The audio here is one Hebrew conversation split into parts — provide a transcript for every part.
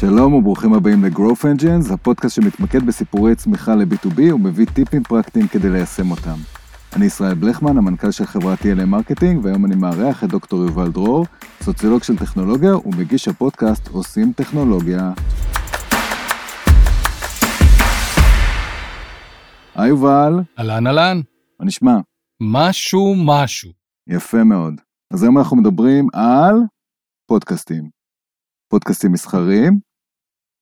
שלום וברוכים הבאים ל-Growth Engines, הפודקאסט שמתמקד בסיפורי צמיחה ל-B2B ומביא טיפים פרקטיים כדי ליישם אותם. אני ישראל בלכמן, המנכ"ל של חברת TLA Marketing, והיום אני מארח את דוקטור יובל דרור, סוציולוג של טכנולוגיה ומגיש הפודקאסט עושים טכנולוגיה. היי יובל. אהלן אהלן. מה נשמע? משהו משהו. יפה מאוד. אז היום אנחנו מדברים על פודקאסטים. פודקאסטים מסחריים,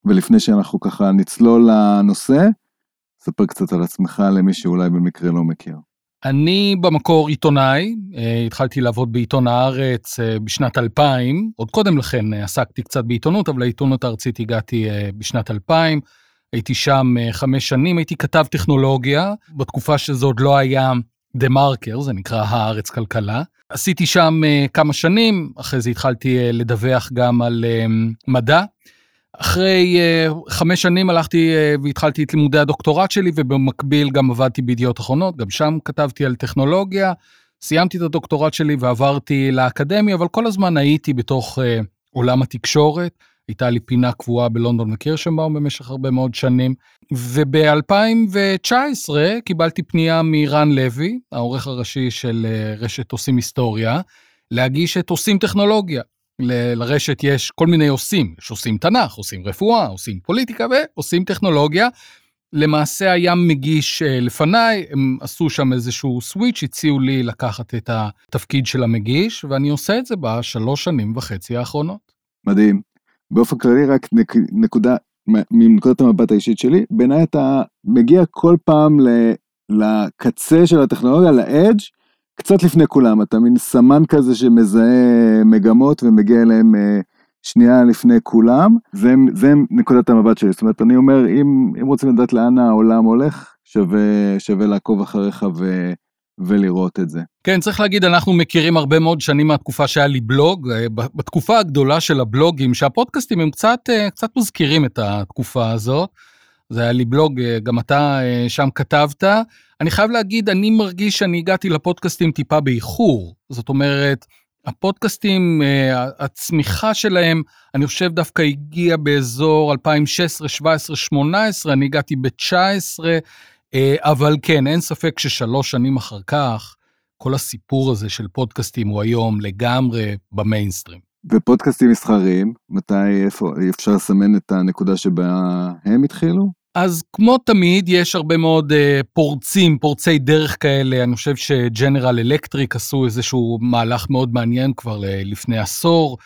ולפני שאנחנו ככה נצלול לנושא, ספר קצת על עצמך למי שאולי במקרה לא מכיר. אני במקור עיתונאי, אה, התחלתי לעבוד בעיתון הארץ אה, בשנת 2000, עוד קודם לכן אה, עסקתי קצת בעיתונות, אבל לעיתונות הארצית הגעתי בשנת 2000, הייתי שם חמש שנים, הייתי כתב טכנולוגיה, בתקופה שזה עוד לא היה דה מרקר, זה נקרא הארץ כלכלה. עשיתי שם כמה שנים, אחרי זה התחלתי לדווח גם על מדע. אחרי uh, חמש שנים הלכתי uh, והתחלתי את לימודי הדוקטורט שלי, ובמקביל גם עבדתי בידיעות אחרונות, גם שם כתבתי על טכנולוגיה. סיימתי את הדוקטורט שלי ועברתי לאקדמיה, אבל כל הזמן הייתי בתוך uh, עולם התקשורת. הייתה לי פינה קבועה בלונדון וקירשנבאום במשך הרבה מאוד שנים. וב-2019 קיבלתי פנייה מרן לוי, העורך הראשי של uh, רשת עושים היסטוריה, להגיש את עושים טכנולוגיה. לרשת יש כל מיני עושים, יש עושים תנ"ך, עושים רפואה, עושים פוליטיקה ועושים טכנולוגיה. למעשה היה מגיש uh, לפניי, הם עשו שם איזשהו סוויץ', הציעו לי לקחת את התפקיד של המגיש, ואני עושה את זה בשלוש שנים וחצי האחרונות. מדהים. באופן כללי, רק נק, נקודה, מנקודת המבט האישית שלי, בעיניי אתה מגיע כל פעם ל, לקצה של הטכנולוגיה, לאדג', קצת לפני כולם, אתה מין סמן כזה שמזהה מגמות ומגיע אליהם אה, שנייה לפני כולם, זה, זה נקודת המבט שלי, זאת אומרת, אני אומר, אם, אם רוצים לדעת לאן העולם הולך, שווה, שווה לעקוב אחריך ו... ולראות את זה. כן, צריך להגיד, אנחנו מכירים הרבה מאוד שנים מהתקופה שהיה לי בלוג, אה, בתקופה הגדולה של הבלוגים, שהפודקאסטים הם קצת, אה, קצת מזכירים את התקופה הזאת. זה היה לי בלוג, גם אתה שם כתבת. אני חייב להגיד, אני מרגיש שאני הגעתי לפודקאסטים טיפה באיחור. זאת אומרת, הפודקאסטים, אה, הצמיחה שלהם, אני חושב דווקא הגיע באזור 2016, 17, 18, אני הגעתי ב-19, אה, אבל כן, אין ספק ששלוש שנים אחר כך, כל הסיפור הזה של פודקאסטים הוא היום לגמרי במיינסטרים. ופודקאסטים מסחריים, מתי, איפה, אפשר לסמן את הנקודה שבה הם התחילו? אז כמו תמיד, יש הרבה מאוד uh, פורצים, פורצי דרך כאלה. אני חושב שג'נרל אלקטריק עשו איזשהו מהלך מאוד מעניין כבר לפני עשור.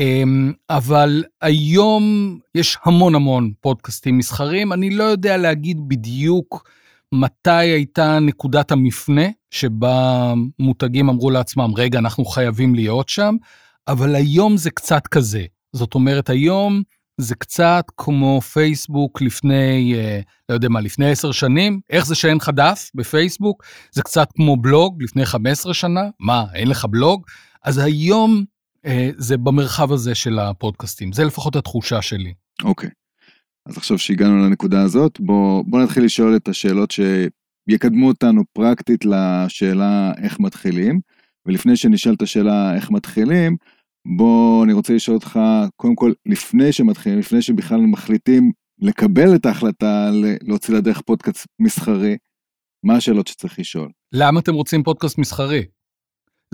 Um, אבל היום יש המון המון פודקאסטים מסחרים. אני לא יודע להגיד בדיוק מתי הייתה נקודת המפנה שבה מותגים אמרו לעצמם, רגע, אנחנו חייבים להיות שם, אבל היום זה קצת כזה. זאת אומרת, היום... זה קצת כמו פייסבוק לפני, אה, לא יודע מה, לפני עשר שנים. איך זה שאין לך דף בפייסבוק? זה קצת כמו בלוג לפני 15 שנה. מה, אין לך בלוג? אז היום אה, זה במרחב הזה של הפודקאסטים. זה לפחות התחושה שלי. אוקיי. Okay. אז עכשיו שהגענו לנקודה הזאת, בוא, בוא נתחיל לשאול את השאלות שיקדמו אותנו פרקטית לשאלה איך מתחילים. ולפני שנשאל את השאלה איך מתחילים, בוא, אני רוצה לשאול אותך, קודם כל, לפני שמתחילים, לפני שבכלל מחליטים לקבל את ההחלטה להוציא לדרך פודקאסט מסחרי, מה השאלות שצריך לשאול? למה אתם רוצים פודקאסט מסחרי?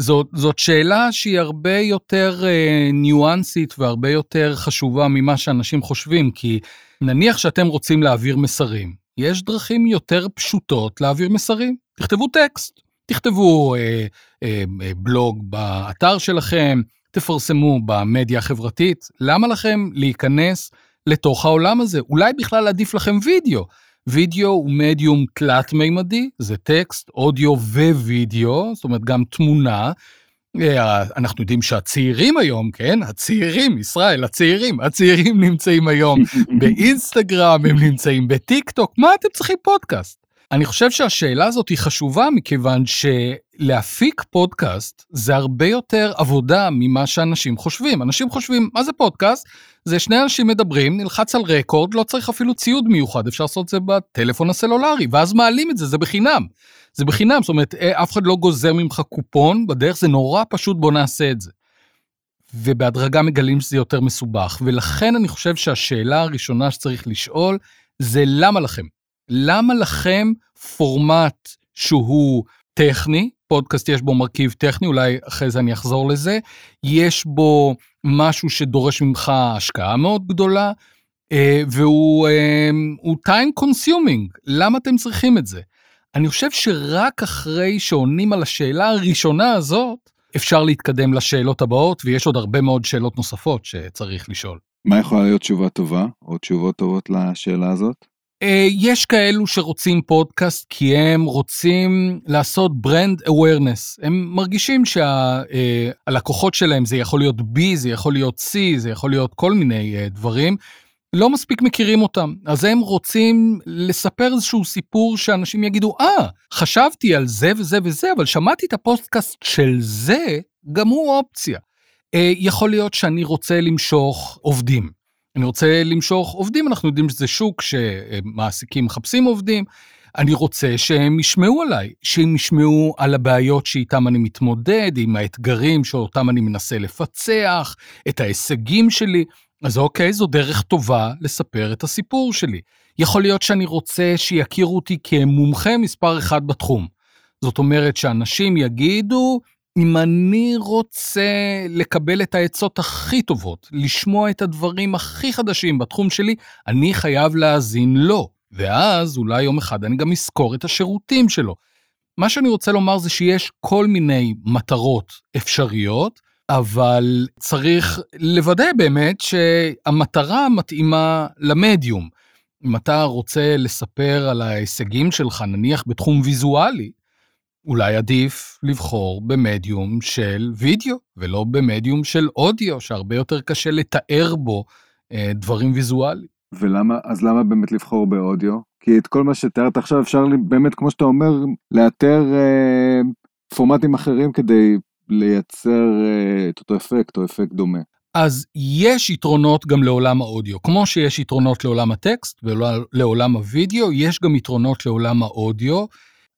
זאת, זאת שאלה שהיא הרבה יותר אה, ניואנסית והרבה יותר חשובה ממה שאנשים חושבים, כי נניח שאתם רוצים להעביר מסרים, יש דרכים יותר פשוטות להעביר מסרים. תכתבו טקסט, תכתבו אה, אה, אה, בלוג באתר שלכם, תפרסמו במדיה החברתית, למה לכם להיכנס לתוך העולם הזה? אולי בכלל עדיף לכם וידאו. וידאו הוא מדיום תלת-מימדי, זה טקסט, אודיו ווידאו, זאת אומרת גם תמונה. אה, אנחנו יודעים שהצעירים היום, כן? הצעירים, ישראל, הצעירים, הצעירים נמצאים היום באינסטגרם, הם נמצאים בטיק טוק, מה אתם צריכים פודקאסט? אני חושב שהשאלה הזאת היא חשובה מכיוון שלהפיק פודקאסט זה הרבה יותר עבודה ממה שאנשים חושבים. אנשים חושבים, מה זה פודקאסט? זה שני אנשים מדברים, נלחץ על רקורד, לא צריך אפילו ציוד מיוחד, אפשר לעשות את זה בטלפון הסלולרי, ואז מעלים את זה, זה בחינם. זה בחינם, זאת אומרת, אה, אף אחד לא גוזר ממך קופון בדרך, זה נורא פשוט, בוא נעשה את זה. ובהדרגה מגלים שזה יותר מסובך. ולכן אני חושב שהשאלה הראשונה שצריך לשאול זה למה לכם? למה לכם פורמט שהוא טכני, פודקאסט יש בו מרכיב טכני, אולי אחרי זה אני אחזור לזה, יש בו משהו שדורש ממך השקעה מאוד גדולה, אה, והוא אה, time consuming, למה אתם צריכים את זה? אני חושב שרק אחרי שעונים על השאלה הראשונה הזאת, אפשר להתקדם לשאלות הבאות, ויש עוד הרבה מאוד שאלות נוספות שצריך לשאול. מה יכולה להיות תשובה טובה, או תשובות טובות לשאלה הזאת? אה, יש כאלו שרוצים פודקאסט כי הם רוצים לעשות ברנד awareness. הם מרגישים שהלקוחות אה, שלהם, זה יכול להיות B, זה יכול להיות C, זה יכול להיות כל מיני אה, דברים, לא מספיק מכירים אותם. אז הם רוצים לספר איזשהו סיפור שאנשים יגידו, אה, ah, חשבתי על זה וזה וזה, אבל שמעתי את הפודקאסט של זה, גם הוא אופציה. יכול להיות שאני רוצה למשוך עובדים. אני רוצה למשוך עובדים, אנחנו יודעים שזה שוק שמעסיקים מחפשים עובדים. אני רוצה שהם ישמעו עליי, שהם ישמעו על הבעיות שאיתם אני מתמודד, עם האתגרים שאותם אני מנסה לפצח, את ההישגים שלי. אז אוקיי, זו דרך טובה לספר את הסיפור שלי. יכול להיות שאני רוצה שיכירו אותי כמומחה מספר אחד בתחום. זאת אומרת שאנשים יגידו, אם אני רוצה לקבל את העצות הכי טובות, לשמוע את הדברים הכי חדשים בתחום שלי, אני חייב להאזין לו, ואז אולי יום אחד אני גם אזכור את השירותים שלו. מה שאני רוצה לומר זה שיש כל מיני מטרות אפשריות, אבל צריך לוודא באמת שהמטרה מתאימה למדיום. אם אתה רוצה לספר על ההישגים שלך, נניח בתחום ויזואלי, אולי עדיף לבחור במדיום של וידאו, ולא במדיום של אודיו, שהרבה יותר קשה לתאר בו אה, דברים ויזואליים. ולמה, אז למה באמת לבחור באודיו? כי את כל מה שתיארת עכשיו אפשר באמת, כמו שאתה אומר, לאתר אה, פורמטים אחרים כדי לייצר אה, את אותו אפקט או אפקט דומה. אז יש יתרונות גם לעולם האודיו. כמו שיש יתרונות לעולם הטקסט ולעולם הוידאו, יש גם יתרונות לעולם האודיו.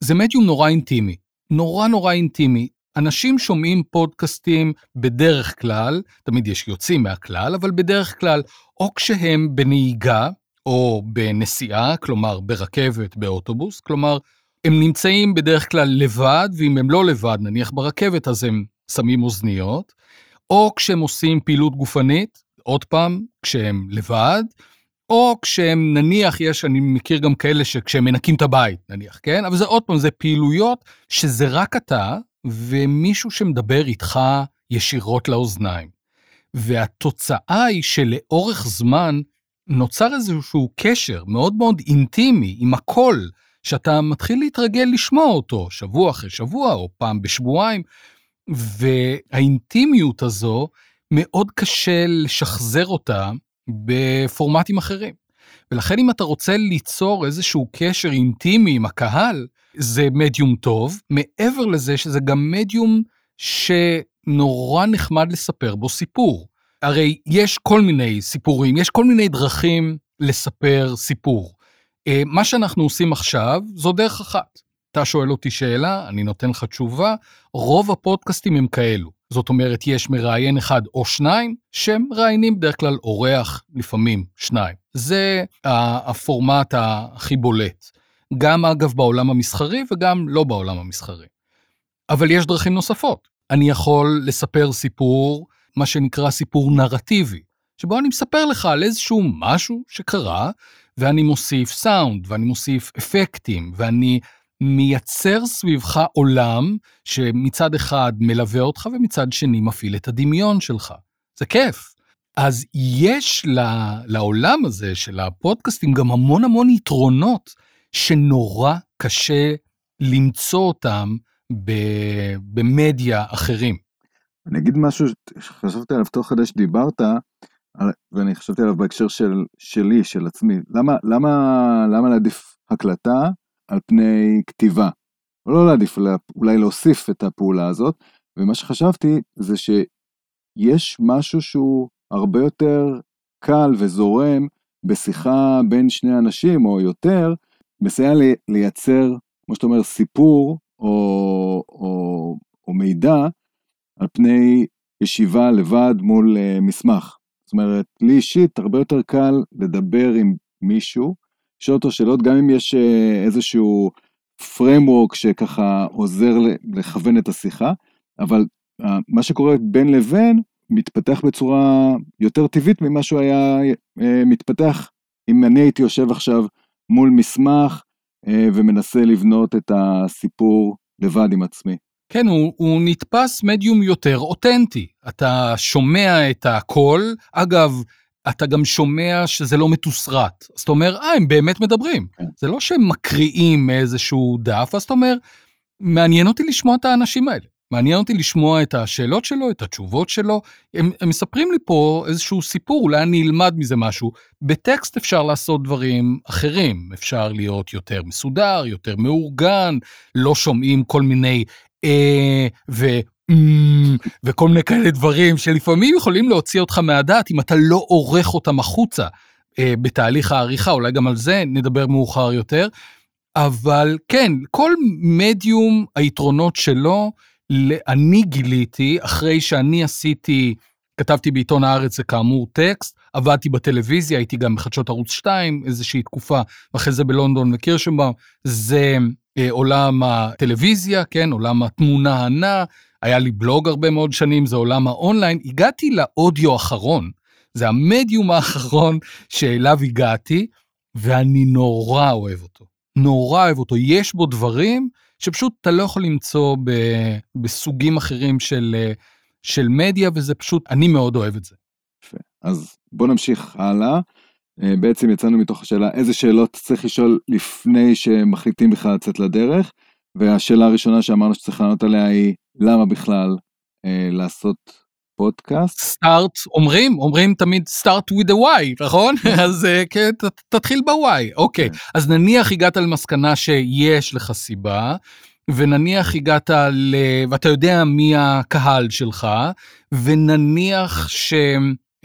זה מדיום נורא אינטימי, נורא נורא אינטימי. אנשים שומעים פודקאסטים בדרך כלל, תמיד יש יוצאים מהכלל, אבל בדרך כלל, או כשהם בנהיגה, או בנסיעה, כלומר ברכבת, באוטובוס, כלומר, הם נמצאים בדרך כלל לבד, ואם הם לא לבד, נניח ברכבת, אז הם שמים אוזניות, או כשהם עושים פעילות גופנית, עוד פעם, כשהם לבד, או כשהם, נניח, יש, אני מכיר גם כאלה שכשהם מנקים את הבית, נניח, כן? אבל זה עוד פעם, זה פעילויות שזה רק אתה ומישהו שמדבר איתך ישירות לאוזניים. והתוצאה היא שלאורך זמן נוצר איזשהו קשר מאוד מאוד אינטימי עם הקול, שאתה מתחיל להתרגל לשמוע אותו שבוע אחרי שבוע או פעם בשבועיים, והאינטימיות הזו, מאוד קשה לשחזר אותה בפורמטים אחרים. ולכן אם אתה רוצה ליצור איזשהו קשר אינטימי עם הקהל, זה מדיום טוב, מעבר לזה שזה גם מדיום שנורא נחמד לספר בו סיפור. הרי יש כל מיני סיפורים, יש כל מיני דרכים לספר סיפור. אה, מה שאנחנו עושים עכשיו זו דרך אחת. אתה שואל אותי שאלה, אני נותן לך תשובה, רוב הפודקאסטים הם כאלו. זאת אומרת, יש מראיין אחד או שניים שהם מראיינים בדרך כלל אורח, לפעמים שניים. זה הפורמט הכי בולט. גם אגב בעולם המסחרי וגם לא בעולם המסחרי. אבל יש דרכים נוספות. אני יכול לספר סיפור, מה שנקרא סיפור נרטיבי, שבו אני מספר לך על איזשהו משהו שקרה, ואני מוסיף סאונד, ואני מוסיף אפקטים, ואני מייצר סביבך עולם שמצד אחד מלווה אותך ומצד שני מפעיל את הדמיון שלך. זה כיף. אז יש לעולם הזה של הפודקאסטים גם המון המון יתרונות שנורא קשה למצוא אותם במדיה אחרים. אני אגיד משהו שחשבתי עליו תוך כדי שדיברת, ואני חשבתי עליו בהקשר של, שלי, של עצמי. למה, למה, למה להעדיף הקלטה על פני כתיבה. או לא להעדיף, אולי להוסיף את הפעולה הזאת, ומה שחשבתי זה שיש משהו שהוא הרבה יותר קל וזורם בשיחה בין שני אנשים או יותר, מסייע לי, לייצר, כמו שאתה אומר, סיפור או, או, או מידע על פני ישיבה לבד מול uh, מסמך. זאת אומרת, לי אישית הרבה יותר קל לדבר עם מישהו, לשאול אותו שאלות, גם אם יש uh, איזשהו framework שככה עוזר לכוון את השיחה, אבל uh, מה שקורה בין לבין מתפתח בצורה יותר טבעית ממה שהוא היה uh, מתפתח אם אני הייתי יושב עכשיו מול מסמך ומנסה לבנות את הסיפור לבד עם עצמי. כן, הוא, הוא נתפס מדיום יותר אותנטי. אתה שומע את הקול, אגב, אתה גם שומע שזה לא מתוסרט. אז אתה אומר, אה, הם באמת מדברים. כן. זה לא שהם מקריאים מאיזשהו דף, אז אתה אומר, מעניין אותי לשמוע את האנשים האלה. מעניין אותי לשמוע את השאלות שלו, את התשובות שלו. הם, הם מספרים לי פה איזשהו סיפור, אולי אני אלמד מזה משהו. בטקסט אפשר לעשות דברים אחרים. אפשר להיות יותר מסודר, יותר מאורגן, לא שומעים כל מיני אה, ו... וכל מיני כאלה דברים שלפעמים יכולים להוציא אותך מהדעת אם אתה לא עורך אותם החוצה אה, בתהליך העריכה, אולי גם על זה נדבר מאוחר יותר. אבל כן, כל מדיום היתרונות שלו, אני גיליתי, אחרי שאני עשיתי, כתבתי בעיתון הארץ, זה כאמור טקסט, עבדתי בטלוויזיה, הייתי גם בחדשות ערוץ 2 איזושהי תקופה, ואחרי זה בלונדון וקירשנבאום, זה אה, עולם הטלוויזיה, כן, עולם התמונה הנע, היה לי בלוג הרבה מאוד שנים, זה עולם האונליין, הגעתי לאודיו האחרון, זה המדיום האחרון שאליו הגעתי, ואני נורא אוהב אותו. נורא אוהב אותו. יש בו דברים שפשוט אתה לא יכול למצוא ב, בסוגים אחרים של, של מדיה, וזה פשוט, אני מאוד אוהב את זה. יפה. אז בוא נמשיך הלאה. אה, בעצם יצאנו מתוך השאלה איזה שאלות צריך לשאול לפני שמחליטים בכלל לצאת לדרך, והשאלה הראשונה שאמרנו שצריך לענות עליה היא למה בכלל אה, לעשות פודקאסט? סטארט, אומרים, אומרים תמיד סטארט with a why, נכון? אז אה, כן, ת, תתחיל ב-why, אוקיי. כן. אז נניח הגעת למסקנה שיש לך סיבה, ונניח הגעת ל... ואתה יודע מי הקהל שלך, ונניח ש...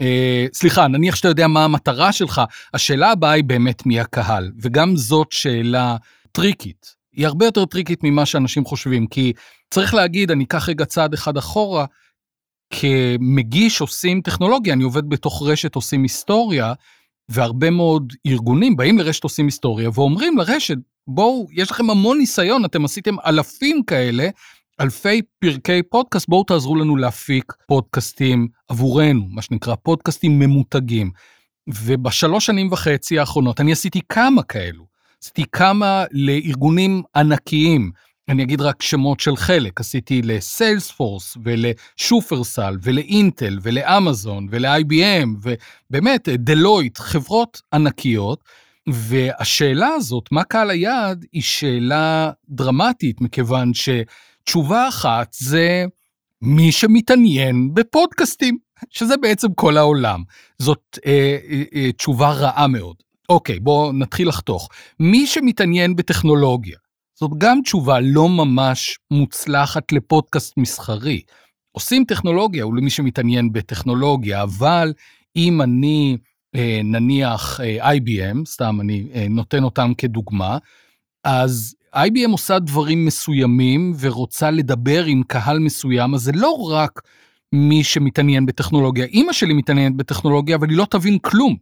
אה, סליחה, נניח שאתה יודע מה המטרה שלך, השאלה הבאה היא באמת מי הקהל, וגם זאת שאלה טריקית. היא הרבה יותר טריקית ממה שאנשים חושבים, כי צריך להגיד, אני אקח רגע צעד אחד אחורה, כמגיש עושים טכנולוגיה, אני עובד בתוך רשת עושים היסטוריה, והרבה מאוד ארגונים באים לרשת עושים היסטוריה ואומרים לרשת, בואו, יש לכם המון ניסיון, אתם עשיתם אלפים כאלה, אלפי פרקי פודקאסט, בואו תעזרו לנו להפיק פודקאסטים עבורנו, מה שנקרא פודקאסטים ממותגים. ובשלוש שנים וחצי האחרונות אני עשיתי כמה כאלו. עשיתי כמה לארגונים ענקיים, אני אגיד רק שמות של חלק, עשיתי לסיילספורס ולשופרסל ולאינטל ולאמזון ול-IBM ובאמת דלויט, חברות ענקיות. והשאלה הזאת, מה קהל היעד, היא שאלה דרמטית, מכיוון ש... תשובה אחת זה מי שמתעניין בפודקאסטים, שזה בעצם כל העולם. זאת אה, אה, אה, תשובה רעה מאוד. אוקיי, בואו נתחיל לחתוך. מי שמתעניין בטכנולוגיה, זאת גם תשובה לא ממש מוצלחת לפודקאסט מסחרי. עושים טכנולוגיה, הוא למי שמתעניין בטכנולוגיה, אבל אם אני, אה, נניח אה, IBM, סתם אני אה, נותן אותם כדוגמה, אז IBM עושה דברים מסוימים ורוצה לדבר עם קהל מסוים, אז זה לא רק מי שמתעניין בטכנולוגיה. אימא שלי מתעניינת בטכנולוגיה, אבל היא לא תבין כלום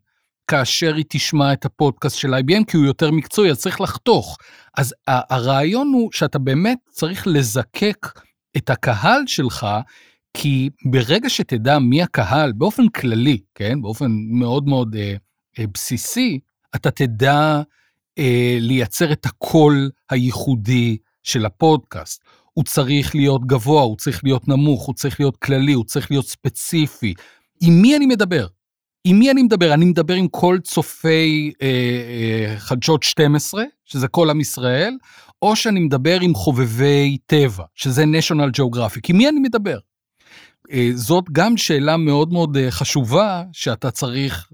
כאשר היא תשמע את הפודקאסט של IBM, כי הוא יותר מקצועי, אז צריך לחתוך. אז הרעיון הוא שאתה באמת צריך לזקק את הקהל שלך, כי ברגע שתדע מי הקהל, באופן כללי, כן, באופן מאוד מאוד אה, אה, בסיסי, אתה תדע אה, לייצר את הקול הייחודי של הפודקאסט. הוא צריך להיות גבוה, הוא צריך להיות נמוך, הוא צריך להיות כללי, הוא צריך להיות ספציפי. עם מי אני מדבר? עם מי אני מדבר? אני מדבר עם כל צופי אה, אה, חדשות 12, שזה כל עם ישראל, או שאני מדבר עם חובבי טבע, שזה national geographic. עם מי אני מדבר? אה, זאת גם שאלה מאוד מאוד אה, חשובה, שאתה צריך,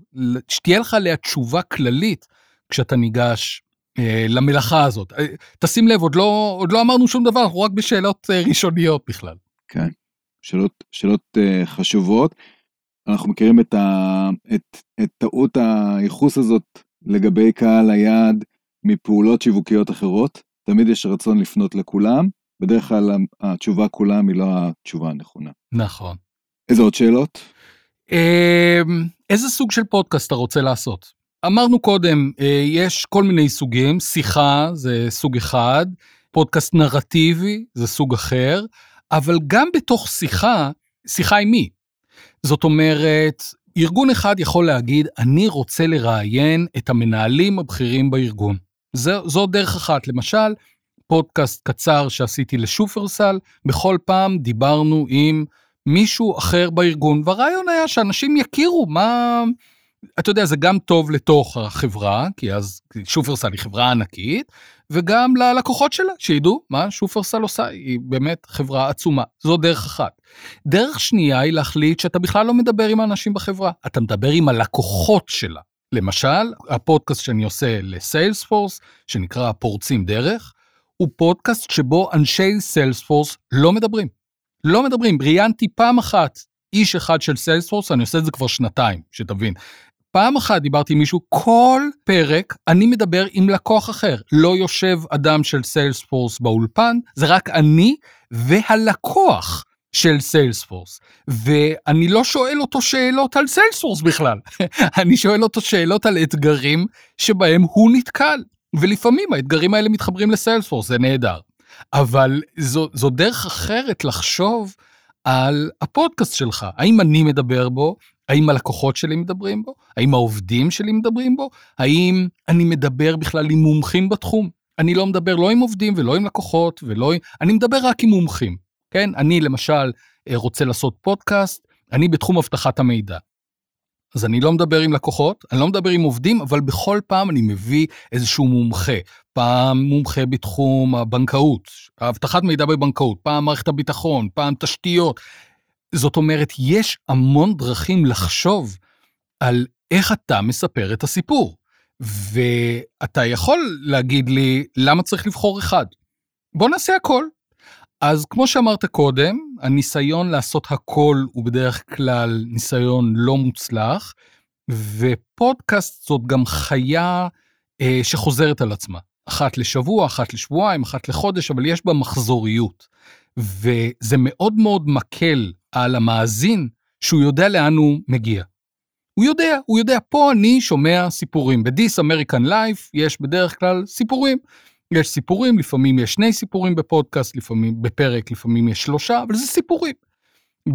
שתהיה לך עליה תשובה כללית, כשאתה ניגש אה, למלאכה הזאת. אה, תשים לב, עוד לא, עוד לא אמרנו שום דבר, אנחנו רק בשאלות אה, ראשוניות בכלל. כן, שאלות, שאלות חשובות. אנחנו מכירים את, ה, את, את טעות הייחוס הזאת לגבי קהל היעד מפעולות שיווקיות אחרות. תמיד יש רצון לפנות לכולם, בדרך כלל התשובה כולם היא לא התשובה הנכונה. נכון. איזה עוד שאלות? אמ, איזה סוג של פודקאסט אתה רוצה לעשות? אמרנו קודם, אה, יש כל מיני סוגים, שיחה זה סוג אחד, פודקאסט נרטיבי זה סוג אחר, אבל גם בתוך שיחה, שיחה עם מי? זאת אומרת, ארגון אחד יכול להגיד, אני רוצה לראיין את המנהלים הבכירים בארגון. זו, זו דרך אחת. למשל, פודקאסט קצר שעשיתי לשופרסל, בכל פעם דיברנו עם מישהו אחר בארגון, והרעיון היה שאנשים יכירו מה... אתה יודע, זה גם טוב לתוך החברה, כי אז שופרסל היא חברה ענקית, וגם ללקוחות שלה, שידעו מה שופרסל עושה, היא באמת חברה עצומה. זו דרך אחת. דרך שנייה היא להחליט שאתה בכלל לא מדבר עם האנשים בחברה, אתה מדבר עם הלקוחות שלה. למשל, הפודקאסט שאני עושה ל Salesforce, שנקרא פורצים דרך, הוא פודקאסט שבו אנשי Salesforce לא מדברים. לא מדברים, ראיינתי פעם אחת איש אחד של Salesforce, אני עושה את זה כבר שנתיים, שתבין. פעם אחת דיברתי עם מישהו, כל פרק אני מדבר עם לקוח אחר. לא יושב אדם של Salesforce באולפן, זה רק אני והלקוח של סיילספורס. ואני לא שואל אותו שאלות על סיילספורס בכלל, אני שואל אותו שאלות על אתגרים שבהם הוא נתקל. ולפעמים האתגרים האלה מתחברים לסיילספורס, זה נהדר. אבל זו, זו דרך אחרת לחשוב על הפודקאסט שלך. האם אני מדבר בו? האם הלקוחות שלי מדברים בו? האם העובדים שלי מדברים בו? האם אני מדבר בכלל עם מומחים בתחום? אני לא מדבר לא עם עובדים ולא עם לקוחות ולא עם... אני מדבר רק עם מומחים, כן? אני למשל אה, רוצה לעשות פודקאסט, אני בתחום אבטחת המידע. אז אני לא מדבר עם לקוחות, אני לא מדבר עם עובדים, אבל בכל פעם אני מביא איזשהו מומחה. פעם מומחה בתחום הבנקאות, אבטחת מידע בבנקאות, פעם מערכת הביטחון, פעם תשתיות. זאת אומרת, יש המון דרכים לחשוב על איך אתה מספר את הסיפור. ואתה יכול להגיד לי, למה צריך לבחור אחד? בוא נעשה הכל. אז כמו שאמרת קודם, הניסיון לעשות הכל הוא בדרך כלל ניסיון לא מוצלח, ופודקאסט זאת גם חיה אה, שחוזרת על עצמה. אחת לשבוע, אחת לשבועיים, אחת לחודש, אבל יש בה מחזוריות. וזה מאוד מאוד מקל על המאזין שהוא יודע לאן הוא מגיע. הוא יודע, הוא יודע, פה אני שומע סיפורים. ב-This American Life יש בדרך כלל סיפורים. יש סיפורים, לפעמים יש שני סיפורים בפודקאסט, לפעמים בפרק, לפעמים יש שלושה, אבל זה סיפורים.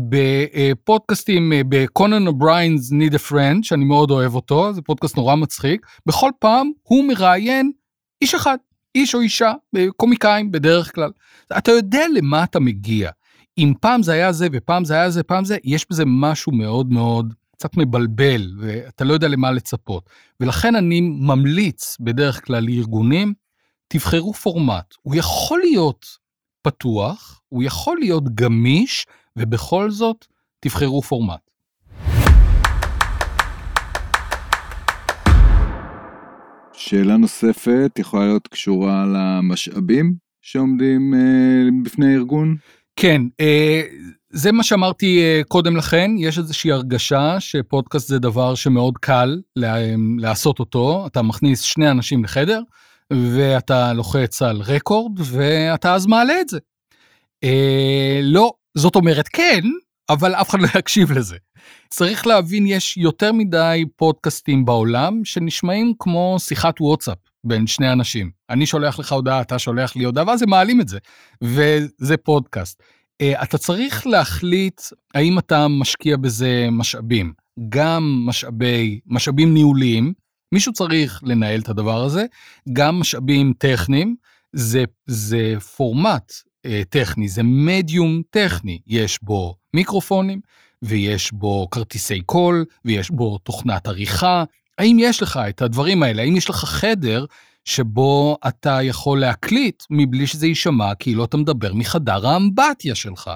בפודקאסטים, ב Conan O'Brien Needs a Friend, שאני מאוד אוהב אותו, זה פודקאסט נורא מצחיק, בכל פעם הוא מראיין איש אחד, איש או אישה, קומיקאים בדרך כלל. אתה יודע למה אתה מגיע. אם פעם זה היה זה ופעם זה היה זה, פעם זה, יש בזה משהו מאוד מאוד קצת מבלבל, ואתה לא יודע למה לצפות. ולכן אני ממליץ בדרך כלל לארגונים, תבחרו פורמט. הוא יכול להיות פתוח, הוא יכול להיות גמיש, ובכל זאת, תבחרו פורמט. שאלה נוספת יכולה להיות קשורה למשאבים שעומדים אה, בפני הארגון? כן, אה, זה מה שאמרתי אה, קודם לכן, יש איזושהי הרגשה שפודקאסט זה דבר שמאוד קל לעשות אותו, אתה מכניס שני אנשים לחדר, ואתה לוחץ על רקורד, ואתה אז מעלה את זה. אה, לא, זאת אומרת כן, אבל אף אחד לא יקשיב לזה. צריך להבין, יש יותר מדי פודקאסטים בעולם שנשמעים כמו שיחת וואטסאפ בין שני אנשים. אני שולח לך הודעה, אתה שולח לי הודעה, ואז הם מעלים את זה, וזה פודקאסט. Uh, אתה צריך להחליט האם אתה משקיע בזה משאבים, גם משאבי, משאבים ניהוליים, מישהו צריך לנהל את הדבר הזה, גם משאבים טכניים, זה, זה פורמט uh, טכני, זה מדיום טכני, יש בו מיקרופונים, ויש בו כרטיסי קול, ויש בו תוכנת עריכה. האם יש לך את הדברים האלה? האם יש לך חדר שבו אתה יכול להקליט מבלי שזה יישמע כאילו אתה מדבר מחדר האמבטיה שלך?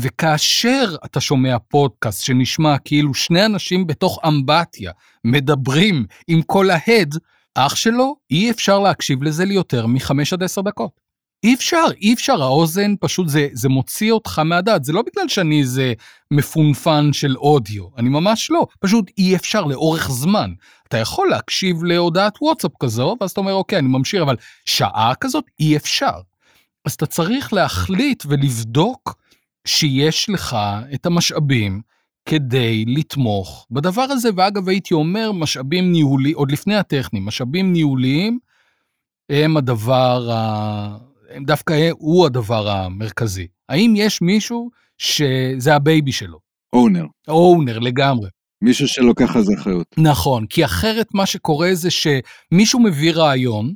וכאשר אתה שומע פודקאסט שנשמע כאילו שני אנשים בתוך אמבטיה מדברים עם כל ההד, אח שלו, אי אפשר להקשיב לזה ליותר מחמש עד עשר דקות. אי אפשר, אי אפשר, האוזן פשוט, זה, זה מוציא אותך מהדעת. זה לא בגלל שאני איזה מפונפן של אודיו, אני ממש לא. פשוט אי אפשר לאורך זמן. אתה יכול להקשיב להודעת וואטסאפ כזו, ואז אתה אומר, אוקיי, אני ממשיך, אבל שעה כזאת אי אפשר. אז אתה צריך להחליט ולבדוק שיש לך את המשאבים כדי לתמוך בדבר הזה, ואגב הייתי אומר משאבים ניהולי, עוד לפני הטכניים, משאבים ניהוליים הם הדבר, ה... הם דווקא הוא הדבר המרכזי. האם יש מישהו שזה ה baby שלו? Owner. Owner לגמרי. מישהו שלוקח על זה אחריות. נכון, כי אחרת מה שקורה זה שמישהו מביא רעיון,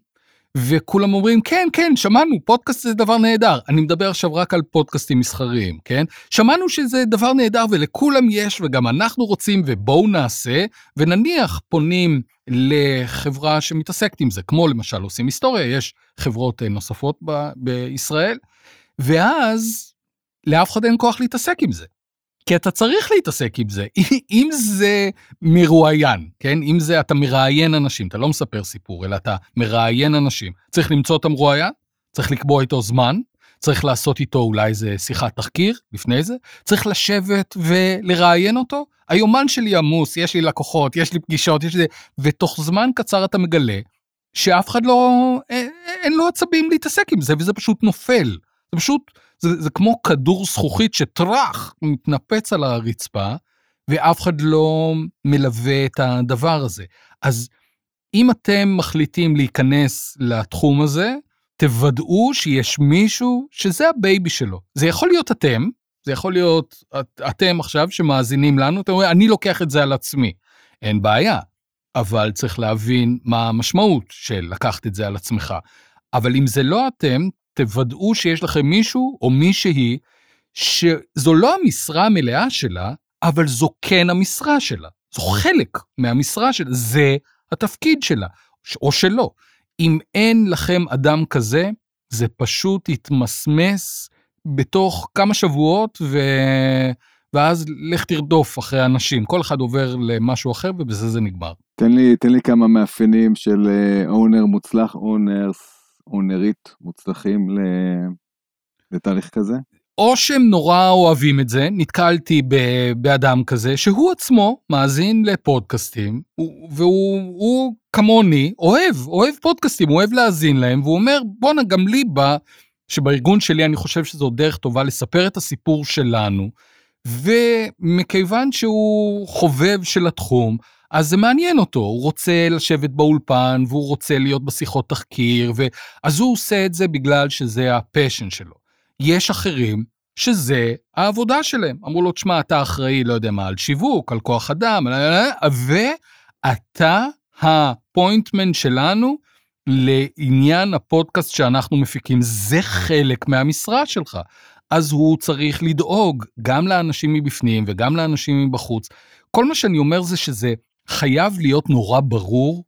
וכולם אומרים, כן, כן, שמענו, פודקאסט זה דבר נהדר. אני מדבר עכשיו רק על פודקאסטים מסחריים, כן? שמענו שזה דבר נהדר ולכולם יש, וגם אנחנו רוצים, ובואו נעשה, ונניח פונים לחברה שמתעסקת עם זה, כמו למשל עושים היסטוריה, יש חברות נוספות ב- בישראל, ואז לאף אחד אין כוח להתעסק עם זה. כי אתה צריך להתעסק עם זה. אם זה מרואיין, כן? אם זה אתה מראיין אנשים, אתה לא מספר סיפור, אלא אתה מראיין אנשים. צריך למצוא את המרואיין, צריך לקבוע איתו זמן, צריך לעשות איתו אולי איזה שיחת תחקיר לפני זה, צריך לשבת ולראיין אותו. היומן שלי עמוס, יש לי לקוחות, יש לי פגישות, יש לי... ותוך זמן קצר אתה מגלה שאף אחד לא, אין לו עצבים להתעסק עם זה, וזה פשוט נופל. זה פשוט זה, זה כמו כדור זכוכית שטראח, מתנפץ על הרצפה, ואף אחד לא מלווה את הדבר הזה. אז אם אתם מחליטים להיכנס לתחום הזה, תוודאו שיש מישהו שזה ה baby שלו. זה יכול להיות אתם, זה יכול להיות את, אתם עכשיו שמאזינים לנו, אתם אומרים, אני לוקח את זה על עצמי. אין בעיה, אבל צריך להבין מה המשמעות של לקחת את זה על עצמך. אבל אם זה לא אתם, תוודאו שיש לכם מישהו או מישהי שזו לא המשרה המלאה שלה, אבל זו כן המשרה שלה. זו חלק מהמשרה שלה, זה התפקיד שלה, או שלא. אם אין לכם אדם כזה, זה פשוט יתמסמס בתוך כמה שבועות, ו... ואז לך תרדוף אחרי אנשים. כל אחד עובר למשהו אחר, ובזה זה נגמר. תן לי, תן לי כמה מאפיינים של אונר מוצלח, אונרס אונרית מוצלחים לתהליך כזה? או שהם נורא אוהבים את זה, נתקלתי באדם כזה, שהוא עצמו מאזין לפודקאסטים, והוא כמוני אוהב, אוהב פודקאסטים, הוא אוהב להאזין להם, והוא אומר, בואנה, גם לי בא, שבארגון שלי אני חושב שזו דרך טובה לספר את הסיפור שלנו, ומכיוון שהוא חובב של התחום, אז זה מעניין אותו, הוא רוצה לשבת באולפן, והוא רוצה להיות בשיחות תחקיר, ו... אז הוא עושה את זה בגלל שזה הפשן שלו. יש אחרים שזה העבודה שלהם. אמרו לו, תשמע, אתה אחראי, לא יודע מה, על שיווק, על כוח אדם, ואתה הפוינטמן שלנו לעניין הפודקאסט שאנחנו מפיקים. זה חלק מהמשרה שלך. אז הוא צריך לדאוג גם לאנשים מבפנים וגם לאנשים מבחוץ. כל מה שאני אומר זה שזה חייב להיות נורא ברור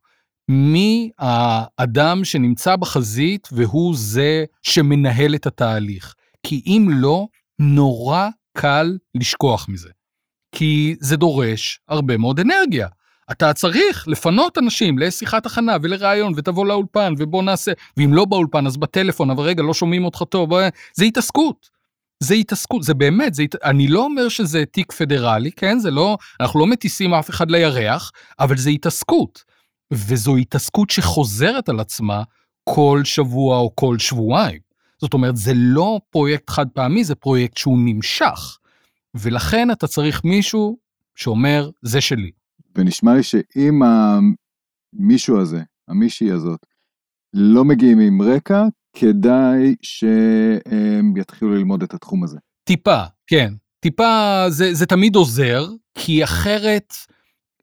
מי האדם שנמצא בחזית והוא זה שמנהל את התהליך. כי אם לא, נורא קל לשכוח מזה. כי זה דורש הרבה מאוד אנרגיה. אתה צריך לפנות אנשים לשיחת הכנה ולראיון ותבוא לאולפן ובוא נעשה, ואם לא באולפן אז בטלפון, אבל רגע, לא שומעים אותך טוב, זה התעסקות. זה התעסקות, זה באמת, זה, אני לא אומר שזה תיק פדרלי, כן? זה לא, אנחנו לא מטיסים אף אחד לירח, אבל זה התעסקות. וזו התעסקות שחוזרת על עצמה כל שבוע או כל שבועיים. זאת אומרת, זה לא פרויקט חד פעמי, זה פרויקט שהוא נמשך. ולכן אתה צריך מישהו שאומר, זה שלי. ונשמע לי שאם המישהו הזה, המישהי הזאת, לא מגיעים עם רקע, כדאי שהם יתחילו ללמוד את התחום הזה. טיפה, כן. טיפה זה, זה תמיד עוזר, כי אחרת,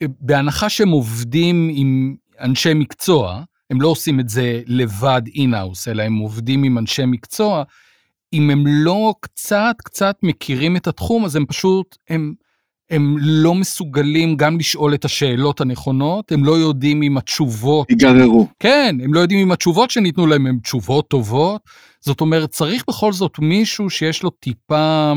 בהנחה שהם עובדים עם אנשי מקצוע, הם לא עושים את זה לבד אינאוס, אלא הם עובדים עם אנשי מקצוע, אם הם לא קצת קצת מכירים את התחום, אז הם פשוט, הם, הם לא מסוגלים גם לשאול את השאלות הנכונות, הם לא יודעים אם התשובות... ייגררו. כן, הם לא יודעים אם התשובות שניתנו להם הן תשובות טובות. זאת אומרת, צריך בכל זאת מישהו שיש לו טיפה,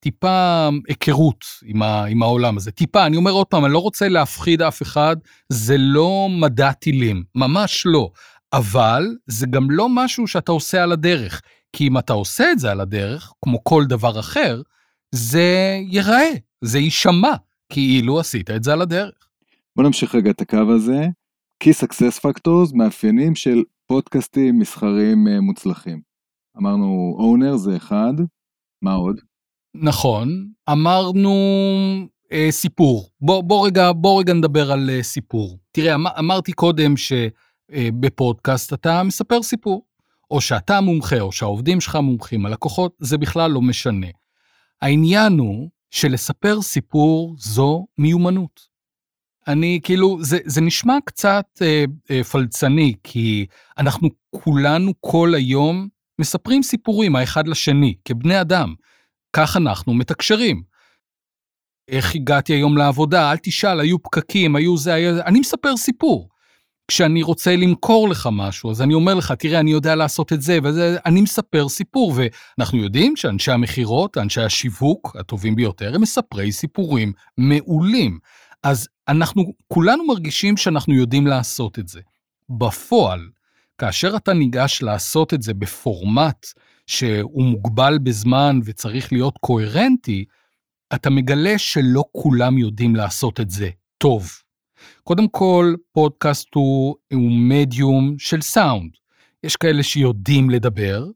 טיפה היכרות עם, ה, עם העולם הזה. טיפה, אני אומר עוד פעם, אני לא רוצה להפחיד אף אחד, זה לא מדע טילים, ממש לא. אבל זה גם לא משהו שאתה עושה על הדרך. כי אם אתה עושה את זה על הדרך, כמו כל דבר אחר, זה ייראה, זה יישמע, כאילו עשית את זה על הדרך. בוא נמשיך רגע את הקו הזה. Key Success Factors, מאפיינים של פודקאסטים מסחרים אה, מוצלחים. אמרנו אונר זה אחד, מה עוד? נכון, אמרנו אה, סיפור. בוא, בוא, רגע, בוא רגע נדבר על אה, סיפור. תראה, אמ, אמרתי קודם שבפודקאסט אה, אתה מספר סיפור. או שאתה מומחה, או שהעובדים שלך מומחים, הלקוחות, זה בכלל לא משנה. העניין הוא שלספר סיפור זו מיומנות. אני כאילו, זה, זה נשמע קצת אה, אה, פלצני, כי אנחנו כולנו כל היום מספרים סיפורים האחד לשני, כבני אדם. כך אנחנו מתקשרים. איך הגעתי היום לעבודה? אל תשאל, היו פקקים, היו זה, היה... אני מספר סיפור. כשאני רוצה למכור לך משהו, אז אני אומר לך, תראה, אני יודע לעשות את זה, וזה, אני מספר סיפור, ואנחנו יודעים שאנשי המכירות, אנשי השיווק הטובים ביותר, הם מספרי סיפורים מעולים. אז אנחנו כולנו מרגישים שאנחנו יודעים לעשות את זה. בפועל, כאשר אתה ניגש לעשות את זה בפורמט שהוא מוגבל בזמן וצריך להיות קוהרנטי, אתה מגלה שלא כולם יודעים לעשות את זה טוב. קודם כל, פודקאסט הוא, הוא מדיום של סאונד. יש כאלה שיודעים לדבר,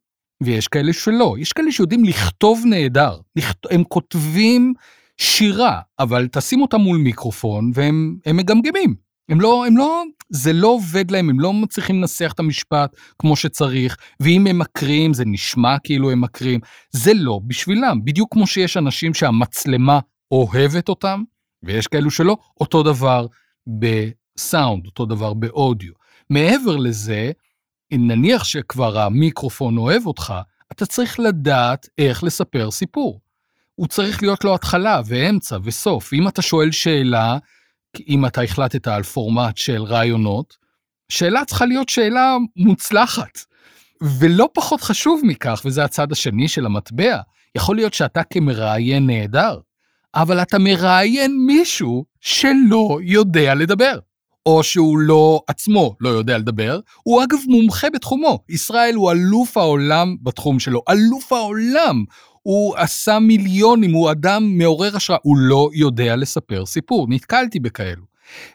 ויש כאלה שלא. יש כאלה שיודעים לכתוב נהדר. לכת... הם כותבים שירה, אבל תשים אותם מול מיקרופון והם מגמגמים. הם לא, הם לא, זה לא עובד להם, הם לא מצליחים לנסח את המשפט כמו שצריך, ואם הם מקריאים זה נשמע כאילו הם מקריאים, זה לא בשבילם. בדיוק כמו שיש אנשים שהמצלמה אוהבת אותם, ויש כאלו שלא, אותו דבר בסאונד, אותו דבר באודיו. מעבר לזה, נניח שכבר המיקרופון אוהב אותך, אתה צריך לדעת איך לספר סיפור. הוא צריך להיות לו התחלה ואמצע וסוף. אם אתה שואל שאלה, אם אתה החלטת על פורמט של רעיונות, שאלה צריכה להיות שאלה מוצלחת. ולא פחות חשוב מכך, וזה הצד השני של המטבע, יכול להיות שאתה כמראיין נהדר, אבל אתה מראיין מישהו שלא יודע לדבר. או שהוא לא עצמו לא יודע לדבר, הוא אגב מומחה בתחומו. ישראל הוא אלוף העולם בתחום שלו, אלוף העולם. הוא עשה מיליונים, הוא אדם מעורר השראה, הוא לא יודע לספר סיפור, נתקלתי בכאלו.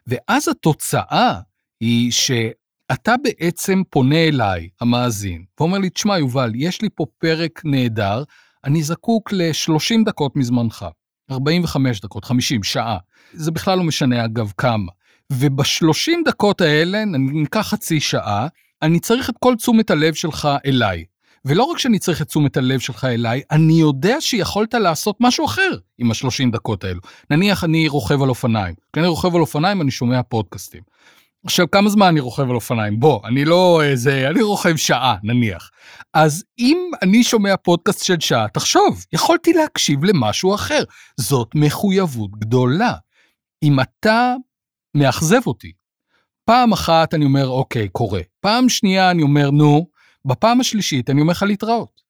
ואז התוצאה היא שאתה בעצם פונה אליי, המאזין, ואומר לי, תשמע יובל, יש לי פה פרק נהדר, אני זקוק ל-30 דקות מזמנך. 45 דקות, 50, שעה. זה בכלל לא משנה אגב כמה. וב-30 דקות האלה, ניקח חצי שעה, אני צריך את כל תשומת הלב שלך אליי. ולא רק שאני צריך את תשומת הלב שלך אליי, אני יודע שיכולת לעשות משהו אחר עם ה-30 דקות האלו. נניח אני רוכב על אופניים. כשאני רוכב על אופניים אני שומע פודקאסטים. עכשיו, כמה זמן אני רוכב על אופניים? בוא, אני לא איזה, אני רוכב שעה, נניח. אז אם אני שומע פודקאסט של שעה, תחשוב, יכולתי להקשיב למשהו אחר. זאת מחויבות גדולה. אם אתה מאכזב אותי, פעם אחת אני אומר, אוקיי, קורה. פעם שנייה אני אומר, נו, בפעם השלישית אני אומר לך להתראות.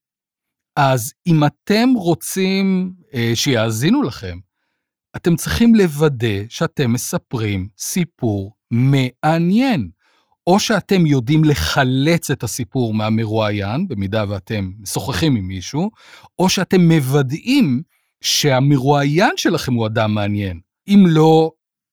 אז אם אתם רוצים אה, שיאזינו לכם, אתם צריכים לוודא שאתם מספרים סיפור מעניין. או שאתם יודעים לחלץ את הסיפור מהמרואיין, במידה ואתם משוחחים עם מישהו, או שאתם מוודאים שהמרואיין שלכם הוא אדם מעניין. אם לא,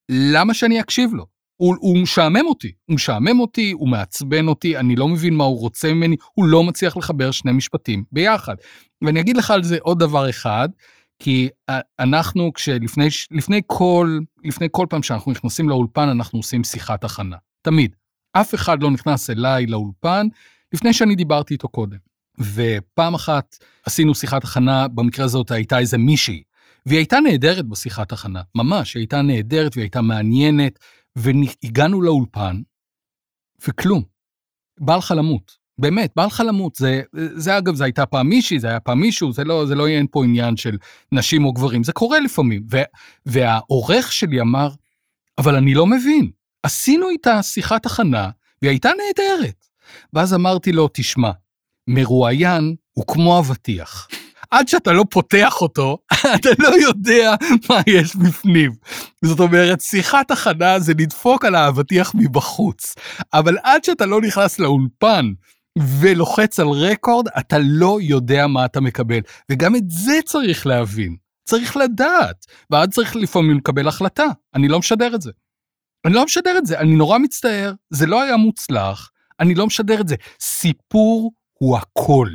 למה שאני אקשיב לו? הוא, הוא משעמם אותי, הוא משעמם אותי, הוא מעצבן אותי, אני לא מבין מה הוא רוצה ממני, הוא לא מצליח לחבר שני משפטים ביחד. ואני אגיד לך על זה עוד דבר אחד, כי אנחנו כשלפני לפני כל לפני כל פעם שאנחנו נכנסים לאולפן אנחנו עושים שיחת הכנה תמיד אף אחד לא נכנס אליי לאולפן לפני שאני דיברתי איתו קודם. ופעם אחת עשינו שיחת הכנה במקרה הזאת הייתה איזה מישהי והיא הייתה נהדרת בשיחת הכנה ממש היא הייתה נהדרת והיא הייתה מעניינת והגענו לאולפן וכלום. בא לך למות. באמת, בא לך למות. זה, זה אגב, זה הייתה פעם מישהי, זה היה פעם מישהו, זה לא, זה לא אין פה עניין של נשים או גברים, זה קורה לפעמים. ו, והעורך שלי אמר, אבל אני לא מבין, עשינו איתה שיחת הכנה, והיא הייתה נהדרת. ואז אמרתי לו, תשמע, מרואיין הוא כמו אבטיח. עד שאתה לא פותח אותו, אתה לא יודע מה יש בפנים. זאת אומרת, שיחת הכנה זה לדפוק על האבטיח מבחוץ. אבל עד שאתה לא נכנס לאולפן ולוחץ על רקורד, אתה לא יודע מה אתה מקבל. וגם את זה צריך להבין. צריך לדעת. ואז צריך לפעמים לקבל החלטה. אני לא משדר את זה. אני לא משדר את זה, אני נורא מצטער, זה לא היה מוצלח, אני לא משדר את זה. סיפור הוא הכל.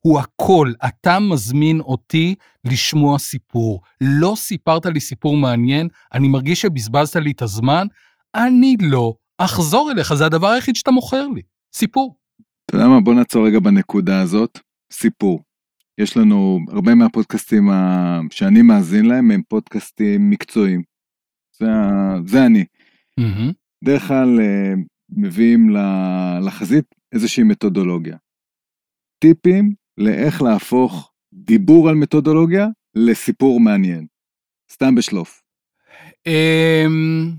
הוא הכל. אתה מזמין אותי לשמוע סיפור. לא סיפרת לי סיפור מעניין, אני מרגיש שבזבזת לי את הזמן, אני לא אחזור אליך, זה הדבר היחיד שאתה מוכר לי, סיפור. אתה יודע מה, בוא נעצור רגע בנקודה הזאת, סיפור. יש לנו הרבה מהפודקאסטים שאני מאזין להם הם פודקאסטים מקצועיים. זה, זה אני. Mm-hmm. בדרך כלל אה, מביאים לחזית איזושהי מתודולוגיה. טיפים לאיך להפוך דיבור על מתודולוגיה לסיפור מעניין. סתם בשלוף. אמ,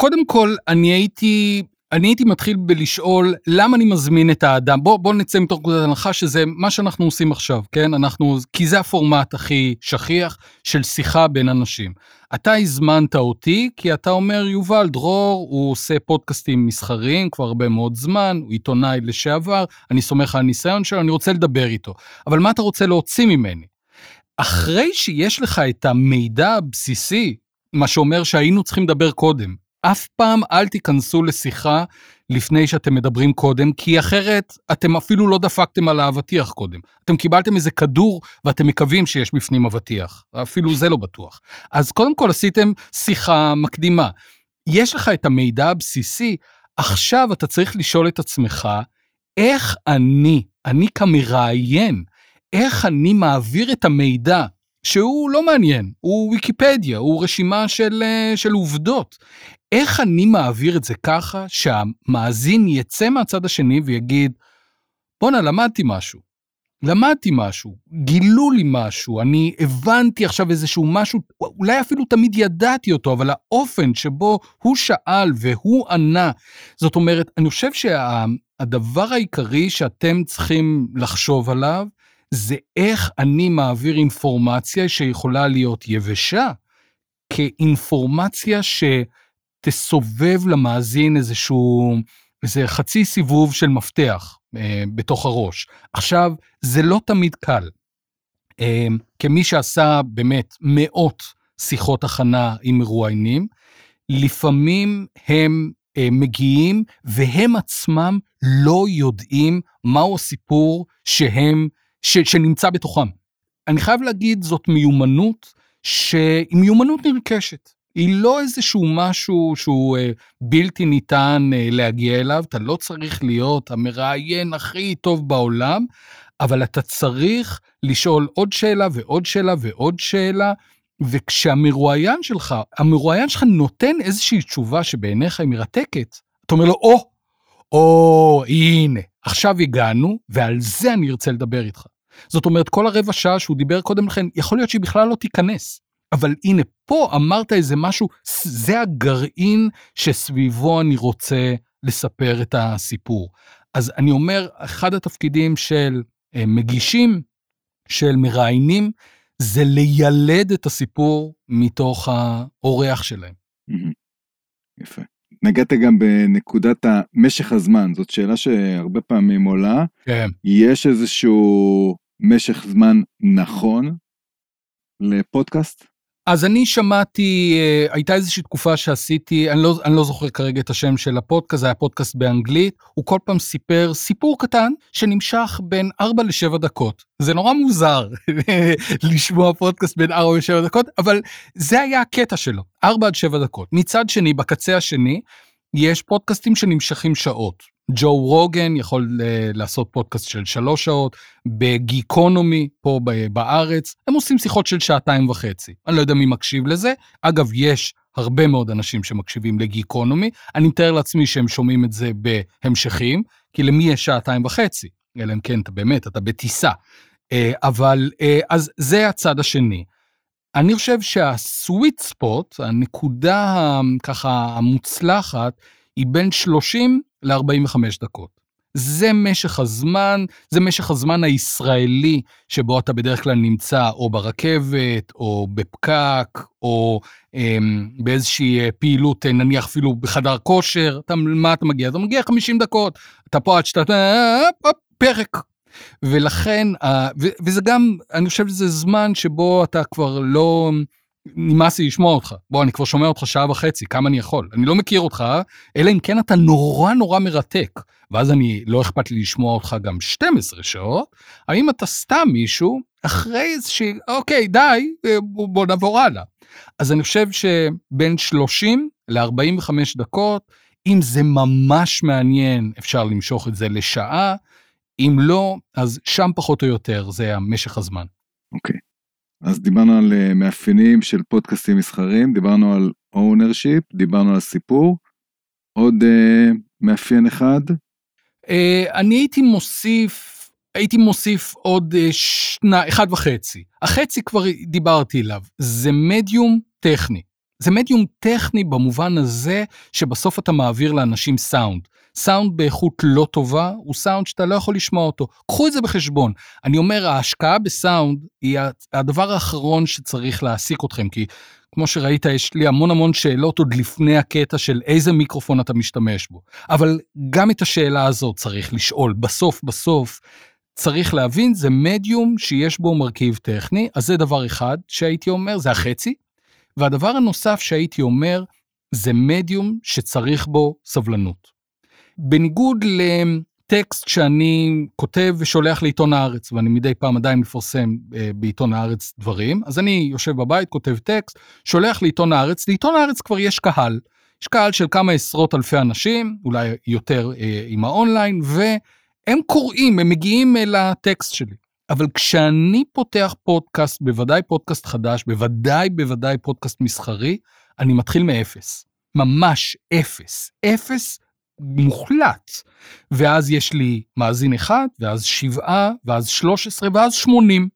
קודם כל, אני הייתי אני הייתי מתחיל בלשאול למה אני מזמין את האדם. בוא, בוא נצא מתוך נקודת הנחה שזה מה שאנחנו עושים עכשיו, כן? אנחנו, כי זה הפורמט הכי שכיח של שיחה בין אנשים. אתה הזמנת אותי כי אתה אומר, יובל, דרור, הוא עושה פודקאסטים מסחריים כבר הרבה מאוד זמן, הוא עיתונאי לשעבר, אני סומך על הניסיון שלו, אני רוצה לדבר איתו. אבל מה אתה רוצה להוציא ממני? אחרי שיש לך את המידע הבסיסי, מה שאומר שהיינו צריכים לדבר קודם, אף פעם אל תיכנסו לשיחה לפני שאתם מדברים קודם, כי אחרת אתם אפילו לא דפקתם על האבטיח קודם. אתם קיבלתם איזה כדור ואתם מקווים שיש בפנים אבטיח, אפילו זה לא בטוח. אז קודם כל עשיתם שיחה מקדימה. יש לך את המידע הבסיסי, עכשיו אתה צריך לשאול את עצמך, איך אני, אני כמראיין, איך אני מעביר את המידע שהוא לא מעניין, הוא ויקיפדיה, הוא רשימה של, אה, של עובדות. איך אני מעביר את זה ככה שהמאזין יצא מהצד השני ויגיד, בואנה, למדתי משהו. למדתי משהו, גילו לי משהו, אני הבנתי עכשיו איזשהו משהו, אולי אפילו תמיד ידעתי אותו, אבל האופן שבו הוא שאל והוא ענה, זאת אומרת, אני חושב שהדבר שה, העיקרי שאתם צריכים לחשוב עליו, זה איך אני מעביר אינפורמציה שיכולה להיות יבשה, כאינפורמציה שתסובב למאזין איזשהו, איזה חצי סיבוב של מפתח אה, בתוך הראש. עכשיו, זה לא תמיד קל. אה, כמי שעשה באמת מאות שיחות הכנה עם מרואיינים, לפעמים הם אה, מגיעים והם עצמם לא יודעים מהו הסיפור שהם ש, שנמצא בתוכם. אני חייב להגיד, זאת מיומנות שהיא מיומנות נרכשת. היא לא איזשהו משהו שהוא אה, בלתי ניתן אה, להגיע אליו, אתה לא צריך להיות המראיין הכי טוב בעולם, אבל אתה צריך לשאול עוד שאלה ועוד שאלה ועוד שאלה, וכשהמרואיין שלך, המרואיין שלך נותן איזושהי תשובה שבעיניך היא מרתקת, אתה אומר לו, או, או, הנה, עכשיו הגענו, ועל זה אני ארצה לדבר איתך. זאת אומרת, כל הרבע שעה שהוא דיבר קודם לכן, יכול להיות שהיא בכלל לא תיכנס. אבל הנה, פה אמרת איזה משהו, זה הגרעין שסביבו אני רוצה לספר את הסיפור. אז אני אומר, אחד התפקידים של אה, מגישים, של מראיינים, זה לילד את הסיפור מתוך האורח שלהם. יפה. נגעת גם בנקודת משך הזמן, זאת שאלה שהרבה פעמים עולה. כן. יש איזשהו משך זמן נכון לפודקאסט? אז אני שמעתי, אה, הייתה איזושהי תקופה שעשיתי, אני לא, אני לא זוכר כרגע את השם של הפודקאסט, זה היה פודקאסט באנגלית, הוא כל פעם סיפר סיפור קטן שנמשך בין 4 ל-7 דקות. זה נורא מוזר לשמוע פודקאסט בין 4 ל-7 דקות, אבל זה היה הקטע שלו, 4 עד 7 דקות. מצד שני, בקצה השני, יש פודקאסטים שנמשכים שעות. ג'ו רוגן יכול אה, לעשות פודקאסט של שלוש שעות, בגיקונומי פה בארץ, הם עושים שיחות של שעתיים וחצי. אני לא יודע מי מקשיב לזה. אגב, יש הרבה מאוד אנשים שמקשיבים לגיקונומי, אני מתאר לעצמי שהם שומעים את זה בהמשכים, כי למי יש שעתיים וחצי? אלא אם כן, אתה באמת, אתה בטיסה. אה, אבל, אה, אז זה הצד השני. אני חושב שהסוויט ספוט, הנקודה ככה המוצלחת, היא בין 30 ל-45 דקות. זה משך הזמן, זה משך הזמן הישראלי שבו אתה בדרך כלל נמצא או ברכבת, או בפקק, או אמ, באיזושהי אה, פעילות, אה, נניח אפילו בחדר כושר, אתה, מה אתה מגיע? אתה מגיע 50 דקות, אתה פה עד שאתה, אה, פרק. ולכן, וזה גם, אני חושב שזה זמן שבו אתה כבר לא, נמאס לי לשמוע אותך. בוא, אני כבר שומע אותך שעה וחצי, כמה אני יכול? אני לא מכיר אותך, אלא אם כן אתה נורא נורא מרתק. ואז אני, לא אכפת לי לשמוע אותך גם 12 שעות. האם אתה סתם מישהו, אחרי איזושהי, אוקיי, די, בוא, בוא נעבור הלאה. אז אני חושב שבין 30 ל-45 דקות, אם זה ממש מעניין, אפשר למשוך את זה לשעה. אם לא, אז שם פחות או יותר זה המשך הזמן. אוקיי. אז דיברנו על uh, מאפיינים של פודקאסטים מסחרים, דיברנו על ownership, דיברנו על סיפור. עוד uh, מאפיין אחד? Uh, אני הייתי מוסיף, הייתי מוסיף עוד uh, שנה, אחד וחצי. החצי כבר דיברתי עליו, זה מדיום טכני. זה מדיום טכני במובן הזה שבסוף אתה מעביר לאנשים סאונד. סאונד באיכות לא טובה הוא סאונד שאתה לא יכול לשמוע אותו. קחו את זה בחשבון. אני אומר, ההשקעה בסאונד היא הדבר האחרון שצריך להעסיק אתכם, כי כמו שראית, יש לי המון המון שאלות עוד לפני הקטע של איזה מיקרופון אתה משתמש בו. אבל גם את השאלה הזאת צריך לשאול. בסוף, בסוף, צריך להבין, זה מדיום שיש בו מרכיב טכני, אז זה דבר אחד שהייתי אומר, זה החצי. והדבר הנוסף שהייתי אומר, זה מדיום שצריך בו סבלנות. בניגוד לטקסט שאני כותב ושולח לעיתון הארץ, ואני מדי פעם עדיין מפרסם אה, בעיתון הארץ דברים, אז אני יושב בבית, כותב טקסט, שולח לעיתון הארץ, לעיתון הארץ כבר יש קהל. יש קהל של כמה עשרות אלפי אנשים, אולי יותר אה, עם האונליין, והם קוראים, הם מגיעים אל הטקסט שלי. אבל כשאני פותח פודקאסט, בוודאי פודקאסט חדש, בוודאי בוודאי פודקאסט מסחרי, אני מתחיל מאפס. ממש אפס. אפס מוחלט. ואז יש לי מאזין אחד, ואז שבעה, ואז שלוש עשרה, ואז שמונים.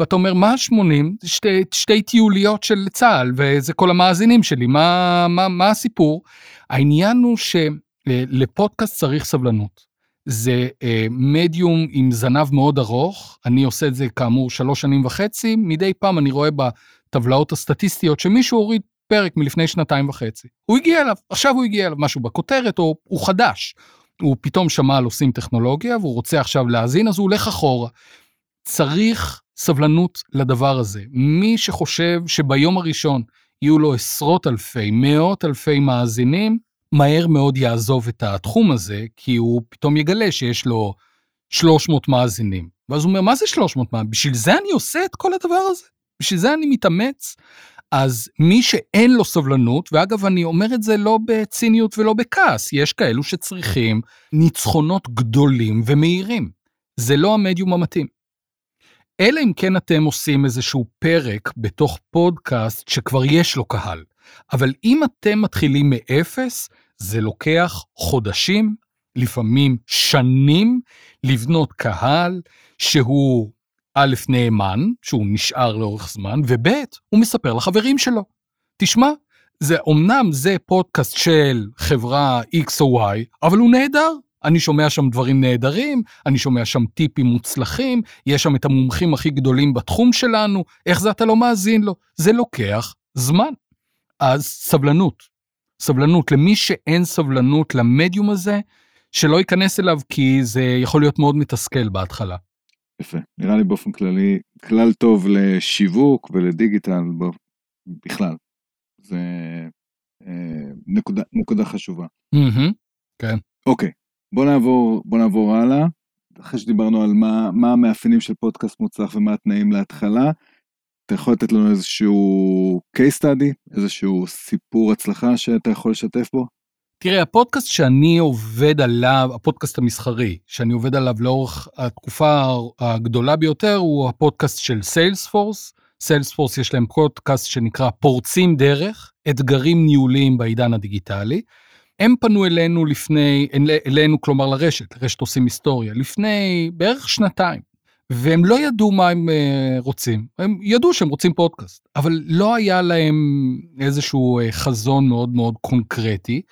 ואתה אומר, מה השמונים? שתי, שתי טיוליות של צה"ל, וזה כל המאזינים שלי, מה, מה, מה הסיפור? העניין הוא שלפודקאסט צריך סבלנות. זה אה, מדיום עם זנב מאוד ארוך, אני עושה את זה כאמור שלוש שנים וחצי, מדי פעם אני רואה בטבלאות הסטטיסטיות שמישהו הוריד פרק מלפני שנתיים וחצי. הוא הגיע אליו, עכשיו הוא הגיע אליו משהו בכותרת, או הוא חדש. הוא פתאום שמע על עושים טכנולוגיה, והוא רוצה עכשיו להאזין, אז הוא הולך אחורה. צריך סבלנות לדבר הזה. מי שחושב שביום הראשון יהיו לו עשרות אלפי, מאות אלפי מאזינים, מהר מאוד יעזוב את התחום הזה, כי הוא פתאום יגלה שיש לו 300 מאזינים. ואז הוא אומר, מה זה 300 מאזינים? בשביל זה אני עושה את כל הדבר הזה? בשביל זה אני מתאמץ? אז מי שאין לו סבלנות, ואגב, אני אומר את זה לא בציניות ולא בכעס, יש כאלו שצריכים ניצחונות גדולים ומהירים. זה לא המדיום המתאים. אלא אם כן אתם עושים איזשהו פרק בתוך פודקאסט שכבר יש לו קהל. אבל אם אתם מתחילים מאפס, זה לוקח חודשים, לפעמים שנים, לבנות קהל שהוא א', נאמן, שהוא נשאר לאורך זמן, וב', הוא מספר לחברים שלו. תשמע, זה אמנם זה פודקאסט של חברה X או Y, אבל הוא נהדר. אני שומע שם דברים נהדרים, אני שומע שם טיפים מוצלחים, יש שם את המומחים הכי גדולים בתחום שלנו, איך זה אתה לא מאזין לו? זה לוקח זמן. אז סבלנות. סבלנות. למי שאין סבלנות למדיום הזה, שלא ייכנס אליו, כי זה יכול להיות מאוד מתסכל בהתחלה. יפה. נראה לי באופן כללי, כלל טוב לשיווק ולדיגיטל בכלל. זה אה, נקודה, נקודה חשובה. Mm-hmm, כן. אוקיי, בוא נעבור, בוא נעבור הלאה. אחרי שדיברנו על מה, מה המאפיינים של פודקאסט מוצלח ומה התנאים להתחלה, אתה יכול לתת לנו איזשהו case study, איזשהו סיפור הצלחה שאתה יכול לשתף בו? תראה, הפודקאסט שאני עובד עליו, הפודקאסט המסחרי, שאני עובד עליו לאורך התקופה הגדולה ביותר, הוא הפודקאסט של Salesforce. Salesforce יש להם פודקאסט שנקרא פורצים דרך, אתגרים ניהוליים בעידן הדיגיטלי. הם פנו אלינו לפני, אלינו כלומר לרשת, לרשת עושים היסטוריה, לפני בערך שנתיים. והם לא ידעו מה הם uh, רוצים, הם ידעו שהם רוצים פודקאסט, אבל לא היה להם איזשהו uh, חזון מאוד מאוד קונקרטי.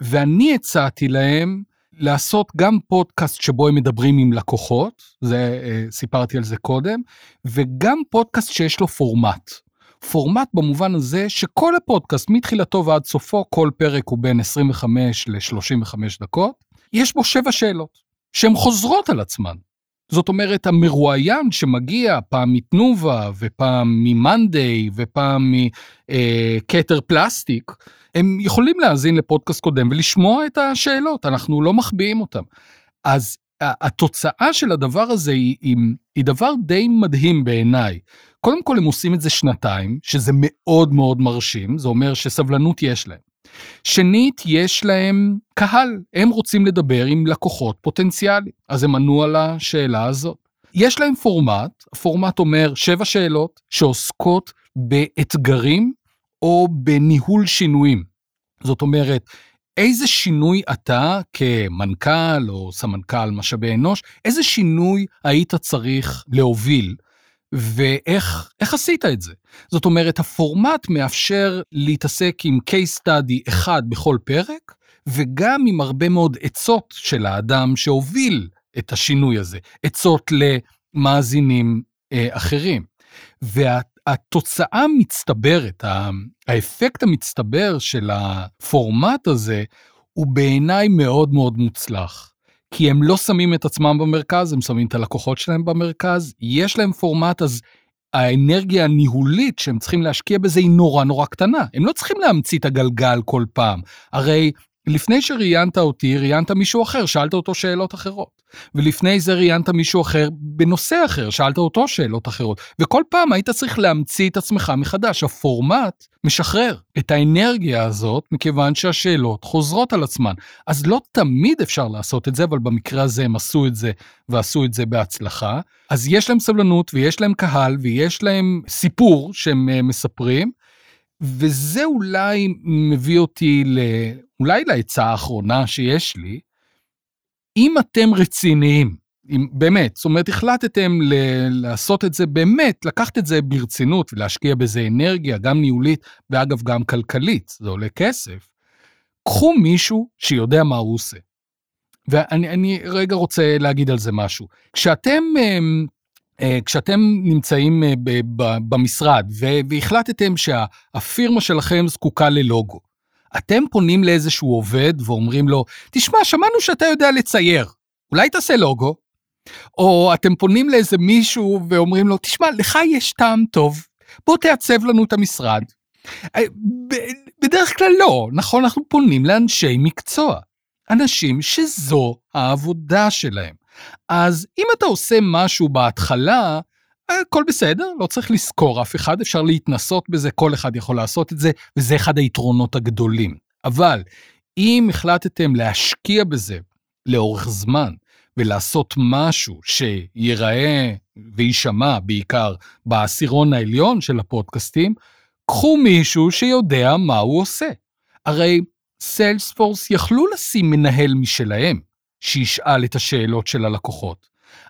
ואני הצעתי להם לעשות גם פודקאסט שבו הם מדברים עם לקוחות, זה אה, סיפרתי על זה קודם, וגם פודקאסט שיש לו פורמט. פורמט במובן הזה שכל הפודקאסט מתחילתו ועד סופו, כל פרק הוא בין 25 ל-35 דקות, יש בו שבע שאלות שהן חוזרות על עצמן. זאת אומרת, המרואיין שמגיע פעם מתנובה ופעם ממאנדיי ופעם מכתר אה, פלסטיק, הם יכולים להאזין לפודקאסט קודם ולשמוע את השאלות, אנחנו לא מחביאים אותם. אז התוצאה של הדבר הזה היא, היא, היא דבר די מדהים בעיניי. קודם כל הם עושים את זה שנתיים, שזה מאוד מאוד מרשים, זה אומר שסבלנות יש להם. שנית, יש להם קהל, הם רוצים לדבר עם לקוחות פוטנציאליים, אז הם ענו על השאלה הזאת. יש להם פורמט, הפורמט אומר שבע שאלות שעוסקות באתגרים או בניהול שינויים. זאת אומרת, איזה שינוי אתה כמנכ"ל או סמנכ"ל משאבי אנוש, איזה שינוי היית צריך להוביל ואיך עשית את זה? זאת אומרת, הפורמט מאפשר להתעסק עם case study אחד בכל פרק, וגם עם הרבה עצות עצות של האדם שהוביל את השינוי הזה, עצות למאזינים אה, אחרים. והתוצאה המצטברת, האפקט המצטבר של הפורמט הזה, הוא בעיניי מאוד מאוד מוצלח. כי הם לא שמים את עצמם במרכז, הם שמים את הלקוחות שלהם במרכז, יש להם פורמט, אז האנרגיה הניהולית שהם צריכים להשקיע בזה היא נורא נורא קטנה. הם לא צריכים להמציא את הגלגל כל פעם. הרי לפני שראיינת אותי, ראיינת מישהו אחר, שאלת אותו שאלות אחרות. ולפני זה ראיינת מישהו אחר בנושא אחר, שאלת אותו שאלות אחרות. וכל פעם היית צריך להמציא את עצמך מחדש. הפורמט משחרר את האנרגיה הזאת, מכיוון שהשאלות חוזרות על עצמן. אז לא תמיד אפשר לעשות את זה, אבל במקרה הזה הם עשו את זה, ועשו את זה בהצלחה. אז יש להם סבלנות, ויש להם קהל, ויש להם סיפור שהם אה, מספרים. וזה אולי מביא אותי ל... אולי לעצה האחרונה שיש לי, אם אתם רציניים, אם באמת, זאת אומרת, החלטתם ל- לעשות את זה באמת, לקחת את זה ברצינות ולהשקיע בזה אנרגיה, גם ניהולית ואגב גם כלכלית, זה עולה כסף, קחו מישהו שיודע מה הוא עושה. ואני רגע רוצה להגיד על זה משהו. כשאתם, אמ, כשאתם נמצאים אה, במשרד והחלטתם שהפירמה שלכם זקוקה ללוגו, אתם פונים לאיזשהו עובד ואומרים לו, תשמע, שמענו שאתה יודע לצייר, אולי תעשה לוגו? או אתם פונים לאיזה מישהו ואומרים לו, תשמע, לך יש טעם טוב, בוא תעצב לנו את המשרד. אה, בדרך כלל לא, נכון? אנחנו פונים לאנשי מקצוע, אנשים שזו העבודה שלהם. אז אם אתה עושה משהו בהתחלה, הכל בסדר, לא צריך לזכור אף אחד, אפשר להתנסות בזה, כל אחד יכול לעשות את זה, וזה אחד היתרונות הגדולים. אבל אם החלטתם להשקיע בזה לאורך זמן, ולעשות משהו שיראה ויישמע בעיקר בעשירון העליון של הפודקאסטים, קחו מישהו שיודע מה הוא עושה. הרי סיילספורס יכלו לשים מנהל משלהם, שישאל את השאלות של הלקוחות.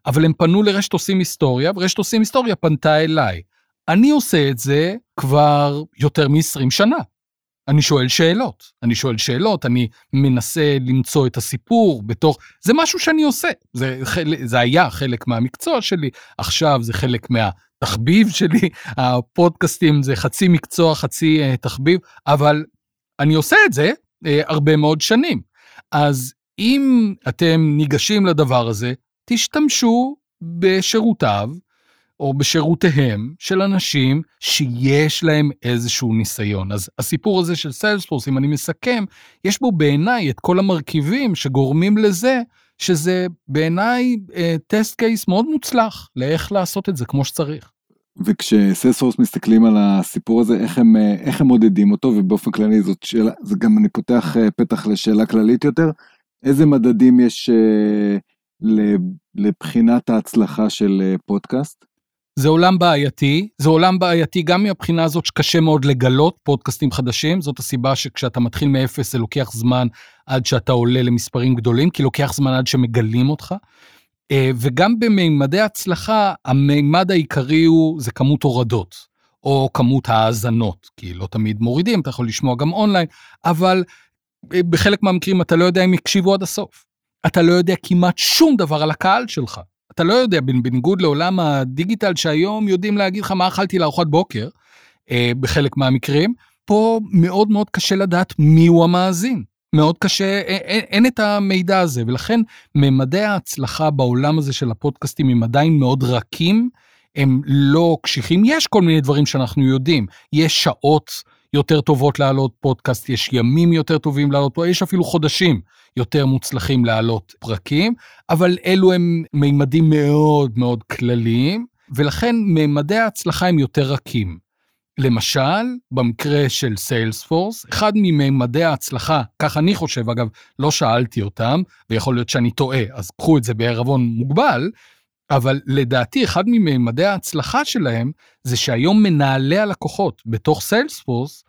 אבל הם פנו לרשת עושים היסטוריה, ורשת עושים היסטוריה פנתה אליי. אני עושה את זה כבר יותר מ-20 שנה. אני שואל שאלות, אני שואל שאלות, אני מנסה למצוא את הסיפור בתוך, זה משהו שאני עושה, זה, זה היה חלק מהמקצוע שלי, עכשיו זה חלק מהתחביב שלי, הפודקאסטים זה חצי מקצוע, חצי uh, תחביב, אבל אני עושה את זה uh, הרבה מאוד שנים. אז אם אתם ניגשים לדבר הזה, תשתמשו בשירותיו או בשירותיהם של אנשים שיש להם איזשהו ניסיון. אז הסיפור הזה של סיילספורס, אם אני מסכם, יש בו בעיניי את כל המרכיבים שגורמים לזה שזה בעיניי טסט uh, קייס מאוד מוצלח לאיך לעשות את זה כמו שצריך. וכשסיילספורס מסתכלים על הסיפור הזה, איך הם, אה, איך הם מודדים אותו, ובאופן כללי זאת שאלה, זה גם אני פותח אה, פתח לשאלה כללית יותר, איזה מדדים יש uh, לבחינת ההצלחה של אה, פודקאסט? זה עולם בעייתי, זה עולם בעייתי גם מהבחינה הזאת שקשה מאוד לגלות פודקאסטים חדשים, זאת הסיבה שכשאתה מתחיל מאפס זה לוקח זמן עד שאתה עולה למספרים גדולים, כי לוקח זמן עד שמגלים אותך. אה, וגם במימדי הצלחה, המימד העיקרי הוא, זה כמות הורדות, או כמות האזנות, כי לא תמיד מורידים, אתה יכול לשמוע גם אונליין, אבל בחלק מהמקרים אתה לא יודע אם יקשיבו עד הסוף. אתה לא יודע כמעט שום דבר על הקהל שלך. אתה לא יודע, בניגוד לעולם הדיגיטל שהיום יודעים להגיד לך מה אכלתי לארוחת בוקר, אה, בחלק מהמקרים, פה מאוד מאוד קשה לדעת מיהו המאזין. מאוד קשה, אין, אין את המידע הזה, ולכן ממדי ההצלחה בעולם הזה של הפודקאסטים הם עדיין מאוד רכים, הם לא קשיחים. יש כל מיני דברים שאנחנו יודעים, יש שעות יותר טובות להעלות פודקאסט, יש ימים יותר טובים להעלות פודקאסט, יש אפילו חודשים יותר מוצלחים להעלות פרקים, אבל אלו הם מימדים מאוד מאוד כלליים, ולכן ממדי ההצלחה הם יותר רכים. למשל, במקרה של סיילספורס, אחד מממדי ההצלחה, כך אני חושב, אגב, לא שאלתי אותם, ויכול להיות שאני טועה, אז קחו את זה בערבון מוגבל, אבל לדעתי אחד מממדי ההצלחה שלהם זה שהיום מנהלי הלקוחות בתוך סיילספורס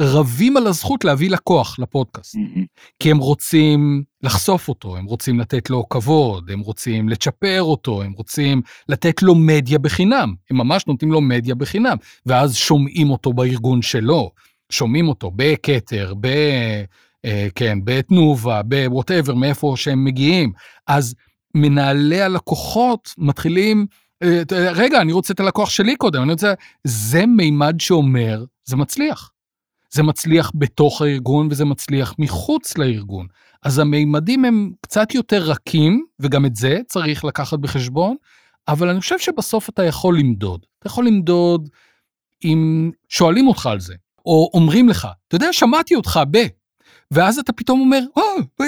רבים על הזכות להביא לקוח לפודקאסט. Mm-hmm. כי הם רוצים לחשוף אותו, הם רוצים לתת לו כבוד, הם רוצים לצ'פר אותו, הם רוצים לתת לו מדיה בחינם. הם ממש נותנים לו מדיה בחינם, ואז שומעים אותו בארגון שלו, שומעים אותו בכתר, ב... אה, כן, בתנובה, בווטאבר, מאיפה שהם מגיעים. אז מנהלי הלקוחות מתחילים, אה, רגע, אני רוצה את הלקוח שלי קודם, אני רוצה... זה מימד שאומר, זה מצליח. זה מצליח בתוך הארגון וזה מצליח מחוץ לארגון. אז המימדים הם קצת יותר רכים, וגם את זה צריך לקחת בחשבון, אבל אני חושב שבסוף אתה יכול למדוד. אתה יכול למדוד אם שואלים אותך על זה, או אומרים לך, אתה יודע, שמעתי אותך ב... ואז אתה פתאום אומר, או, אה,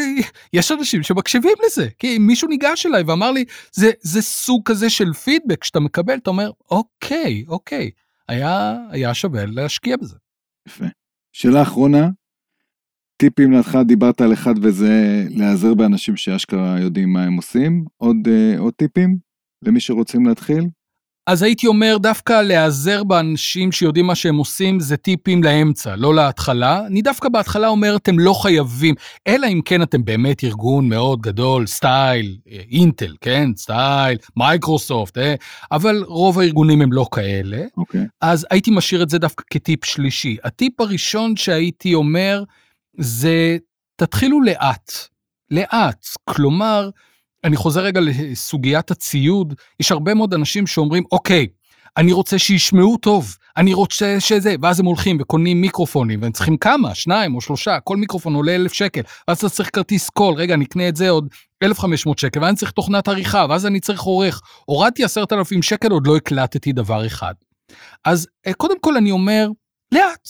יש אנשים שמקשיבים לזה. כי מישהו ניגש אליי ואמר לי, זה, זה סוג כזה של פידבק שאתה מקבל, אתה אומר, אוקיי, אוקיי, היה, היה שווה להשקיע בזה. יפה. שאלה אחרונה, טיפים להתחלה דיברת על אחד וזה להיעזר באנשים שאשכרה יודעים מה הם עושים. עוד, uh, עוד טיפים למי שרוצים להתחיל? אז הייתי אומר דווקא להיעזר באנשים שיודעים מה שהם עושים זה טיפים לאמצע, לא להתחלה. אני דווקא בהתחלה אומר אתם לא חייבים, אלא אם כן אתם באמת ארגון מאוד גדול, סטייל, אינטל, כן, סטייל, מייקרוסופט, אה? אבל רוב הארגונים הם לא כאלה. אוקיי. Okay. אז הייתי משאיר את זה דווקא כטיפ שלישי. הטיפ הראשון שהייתי אומר זה תתחילו לאט, לאט, כלומר, אני חוזר רגע לסוגיית הציוד, יש הרבה מאוד אנשים שאומרים, אוקיי, אני רוצה שישמעו טוב, אני רוצה שזה, ואז הם הולכים וקונים מיקרופונים, והם צריכים כמה, שניים או שלושה, כל מיקרופון עולה אלף שקל, ואז אתה צריך כרטיס קול, רגע, נקנה את זה עוד 1,500 שקל, ואז אני צריך תוכנת עריכה, ואז אני צריך עורך. הורדתי עשרת אלפים שקל, עוד לא הקלטתי דבר אחד. אז אה, קודם כל אני אומר, לאט,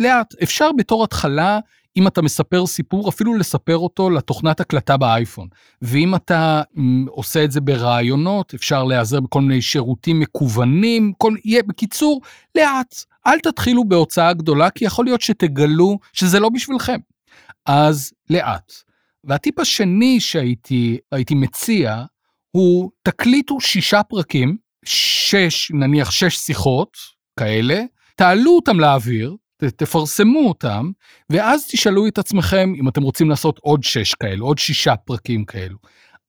לאט. אפשר בתור התחלה אם אתה מספר סיפור, אפילו לספר אותו לתוכנת הקלטה באייפון. ואם אתה עושה את זה ברעיונות, אפשר להיעזר בכל מיני שירותים מקוונים, כל, יהיה, בקיצור, לאט. אל תתחילו בהוצאה גדולה, כי יכול להיות שתגלו שזה לא בשבילכם. אז לאט. והטיפ השני שהייתי מציע, הוא תקליטו שישה פרקים, שש, נניח שש שיחות כאלה, תעלו אותם לאוויר, תפרסמו אותם, ואז תשאלו את עצמכם אם אתם רוצים לעשות עוד שש כאלו, עוד שישה פרקים כאלו.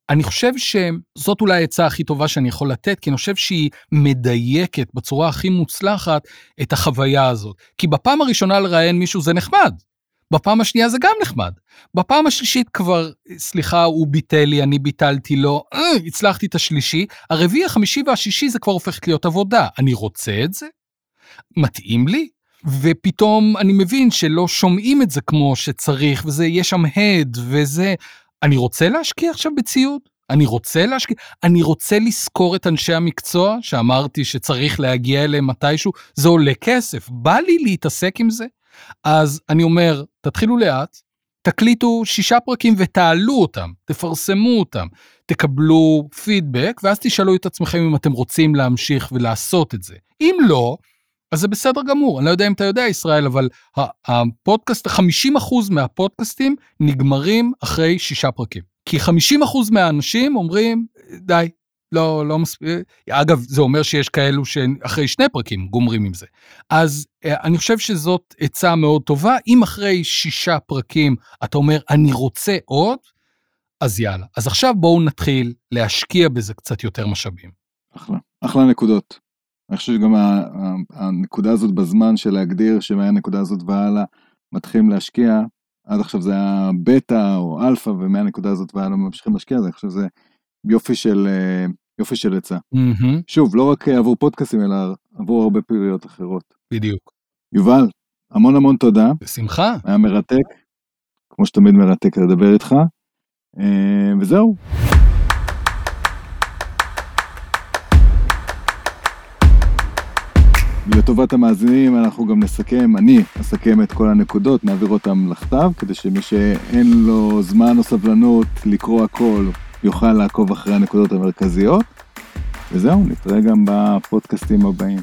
אני חושב שזאת אולי העצה הכי טובה שאני יכול לתת, כי אני חושב שהיא מדייקת בצורה הכי מוצלחת את החוויה הזאת. כי בפעם הראשונה לראיין מישהו זה נחמד, בפעם השנייה זה גם נחמד. בפעם השלישית כבר, סליחה, הוא ביטל לי, אני ביטלתי לו, אה, הצלחתי את השלישי, הרביעי, החמישי והשישי זה כבר הופך להיות עבודה. אני רוצה את זה? מתאים לי? ופתאום אני מבין שלא שומעים את זה כמו שצריך, וזה, יש שם הד, וזה... אני רוצה להשקיע עכשיו בציוד? אני רוצה להשקיע? אני רוצה לשכור את אנשי המקצוע, שאמרתי שצריך להגיע אליהם מתישהו, זה עולה כסף, בא לי להתעסק עם זה? אז אני אומר, תתחילו לאט, תקליטו שישה פרקים ותעלו אותם, תפרסמו אותם, תקבלו פידבק, ואז תשאלו את עצמכם אם אתם רוצים להמשיך ולעשות את זה. אם לא, אז זה בסדר גמור, אני לא יודע אם אתה יודע, ישראל, אבל הפודקאסט, 50% מהפודקאסטים נגמרים אחרי שישה פרקים. כי 50% מהאנשים אומרים, די, לא, לא מספיק, אגב, זה אומר שיש כאלו שאחרי שני פרקים גומרים עם זה. אז אה, אני חושב שזאת עצה מאוד טובה. אם אחרי שישה פרקים אתה אומר, אני רוצה עוד, אז יאללה. אז עכשיו בואו נתחיל להשקיע בזה קצת יותר משאבים. אחלה, אחלה נקודות. אני חושב שגם הנקודה הזאת בזמן של להגדיר שמהנקודה הזאת והלאה מתחילים להשקיע, עד עכשיו זה היה בטא או אלפא ומהנקודה הזאת והלאה ממשיכים להשקיע, אז אני חושב שזה יופי של, יופי של עצה. Mm-hmm. שוב, לא רק עבור פודקאסים אלא עבור הרבה פעילויות אחרות. בדיוק. יובל, המון המון תודה. בשמחה. היה מרתק. כמו שתמיד מרתק לדבר איתך. אה, וזהו. לטובת המאזינים אנחנו גם נסכם, אני אסכם את כל הנקודות, נעביר אותם לכתב, כדי שמי שאין לו זמן או סבלנות לקרוא הכל, יוכל לעקוב אחרי הנקודות המרכזיות. וזהו, נתראה גם בפודקאסטים הבאים.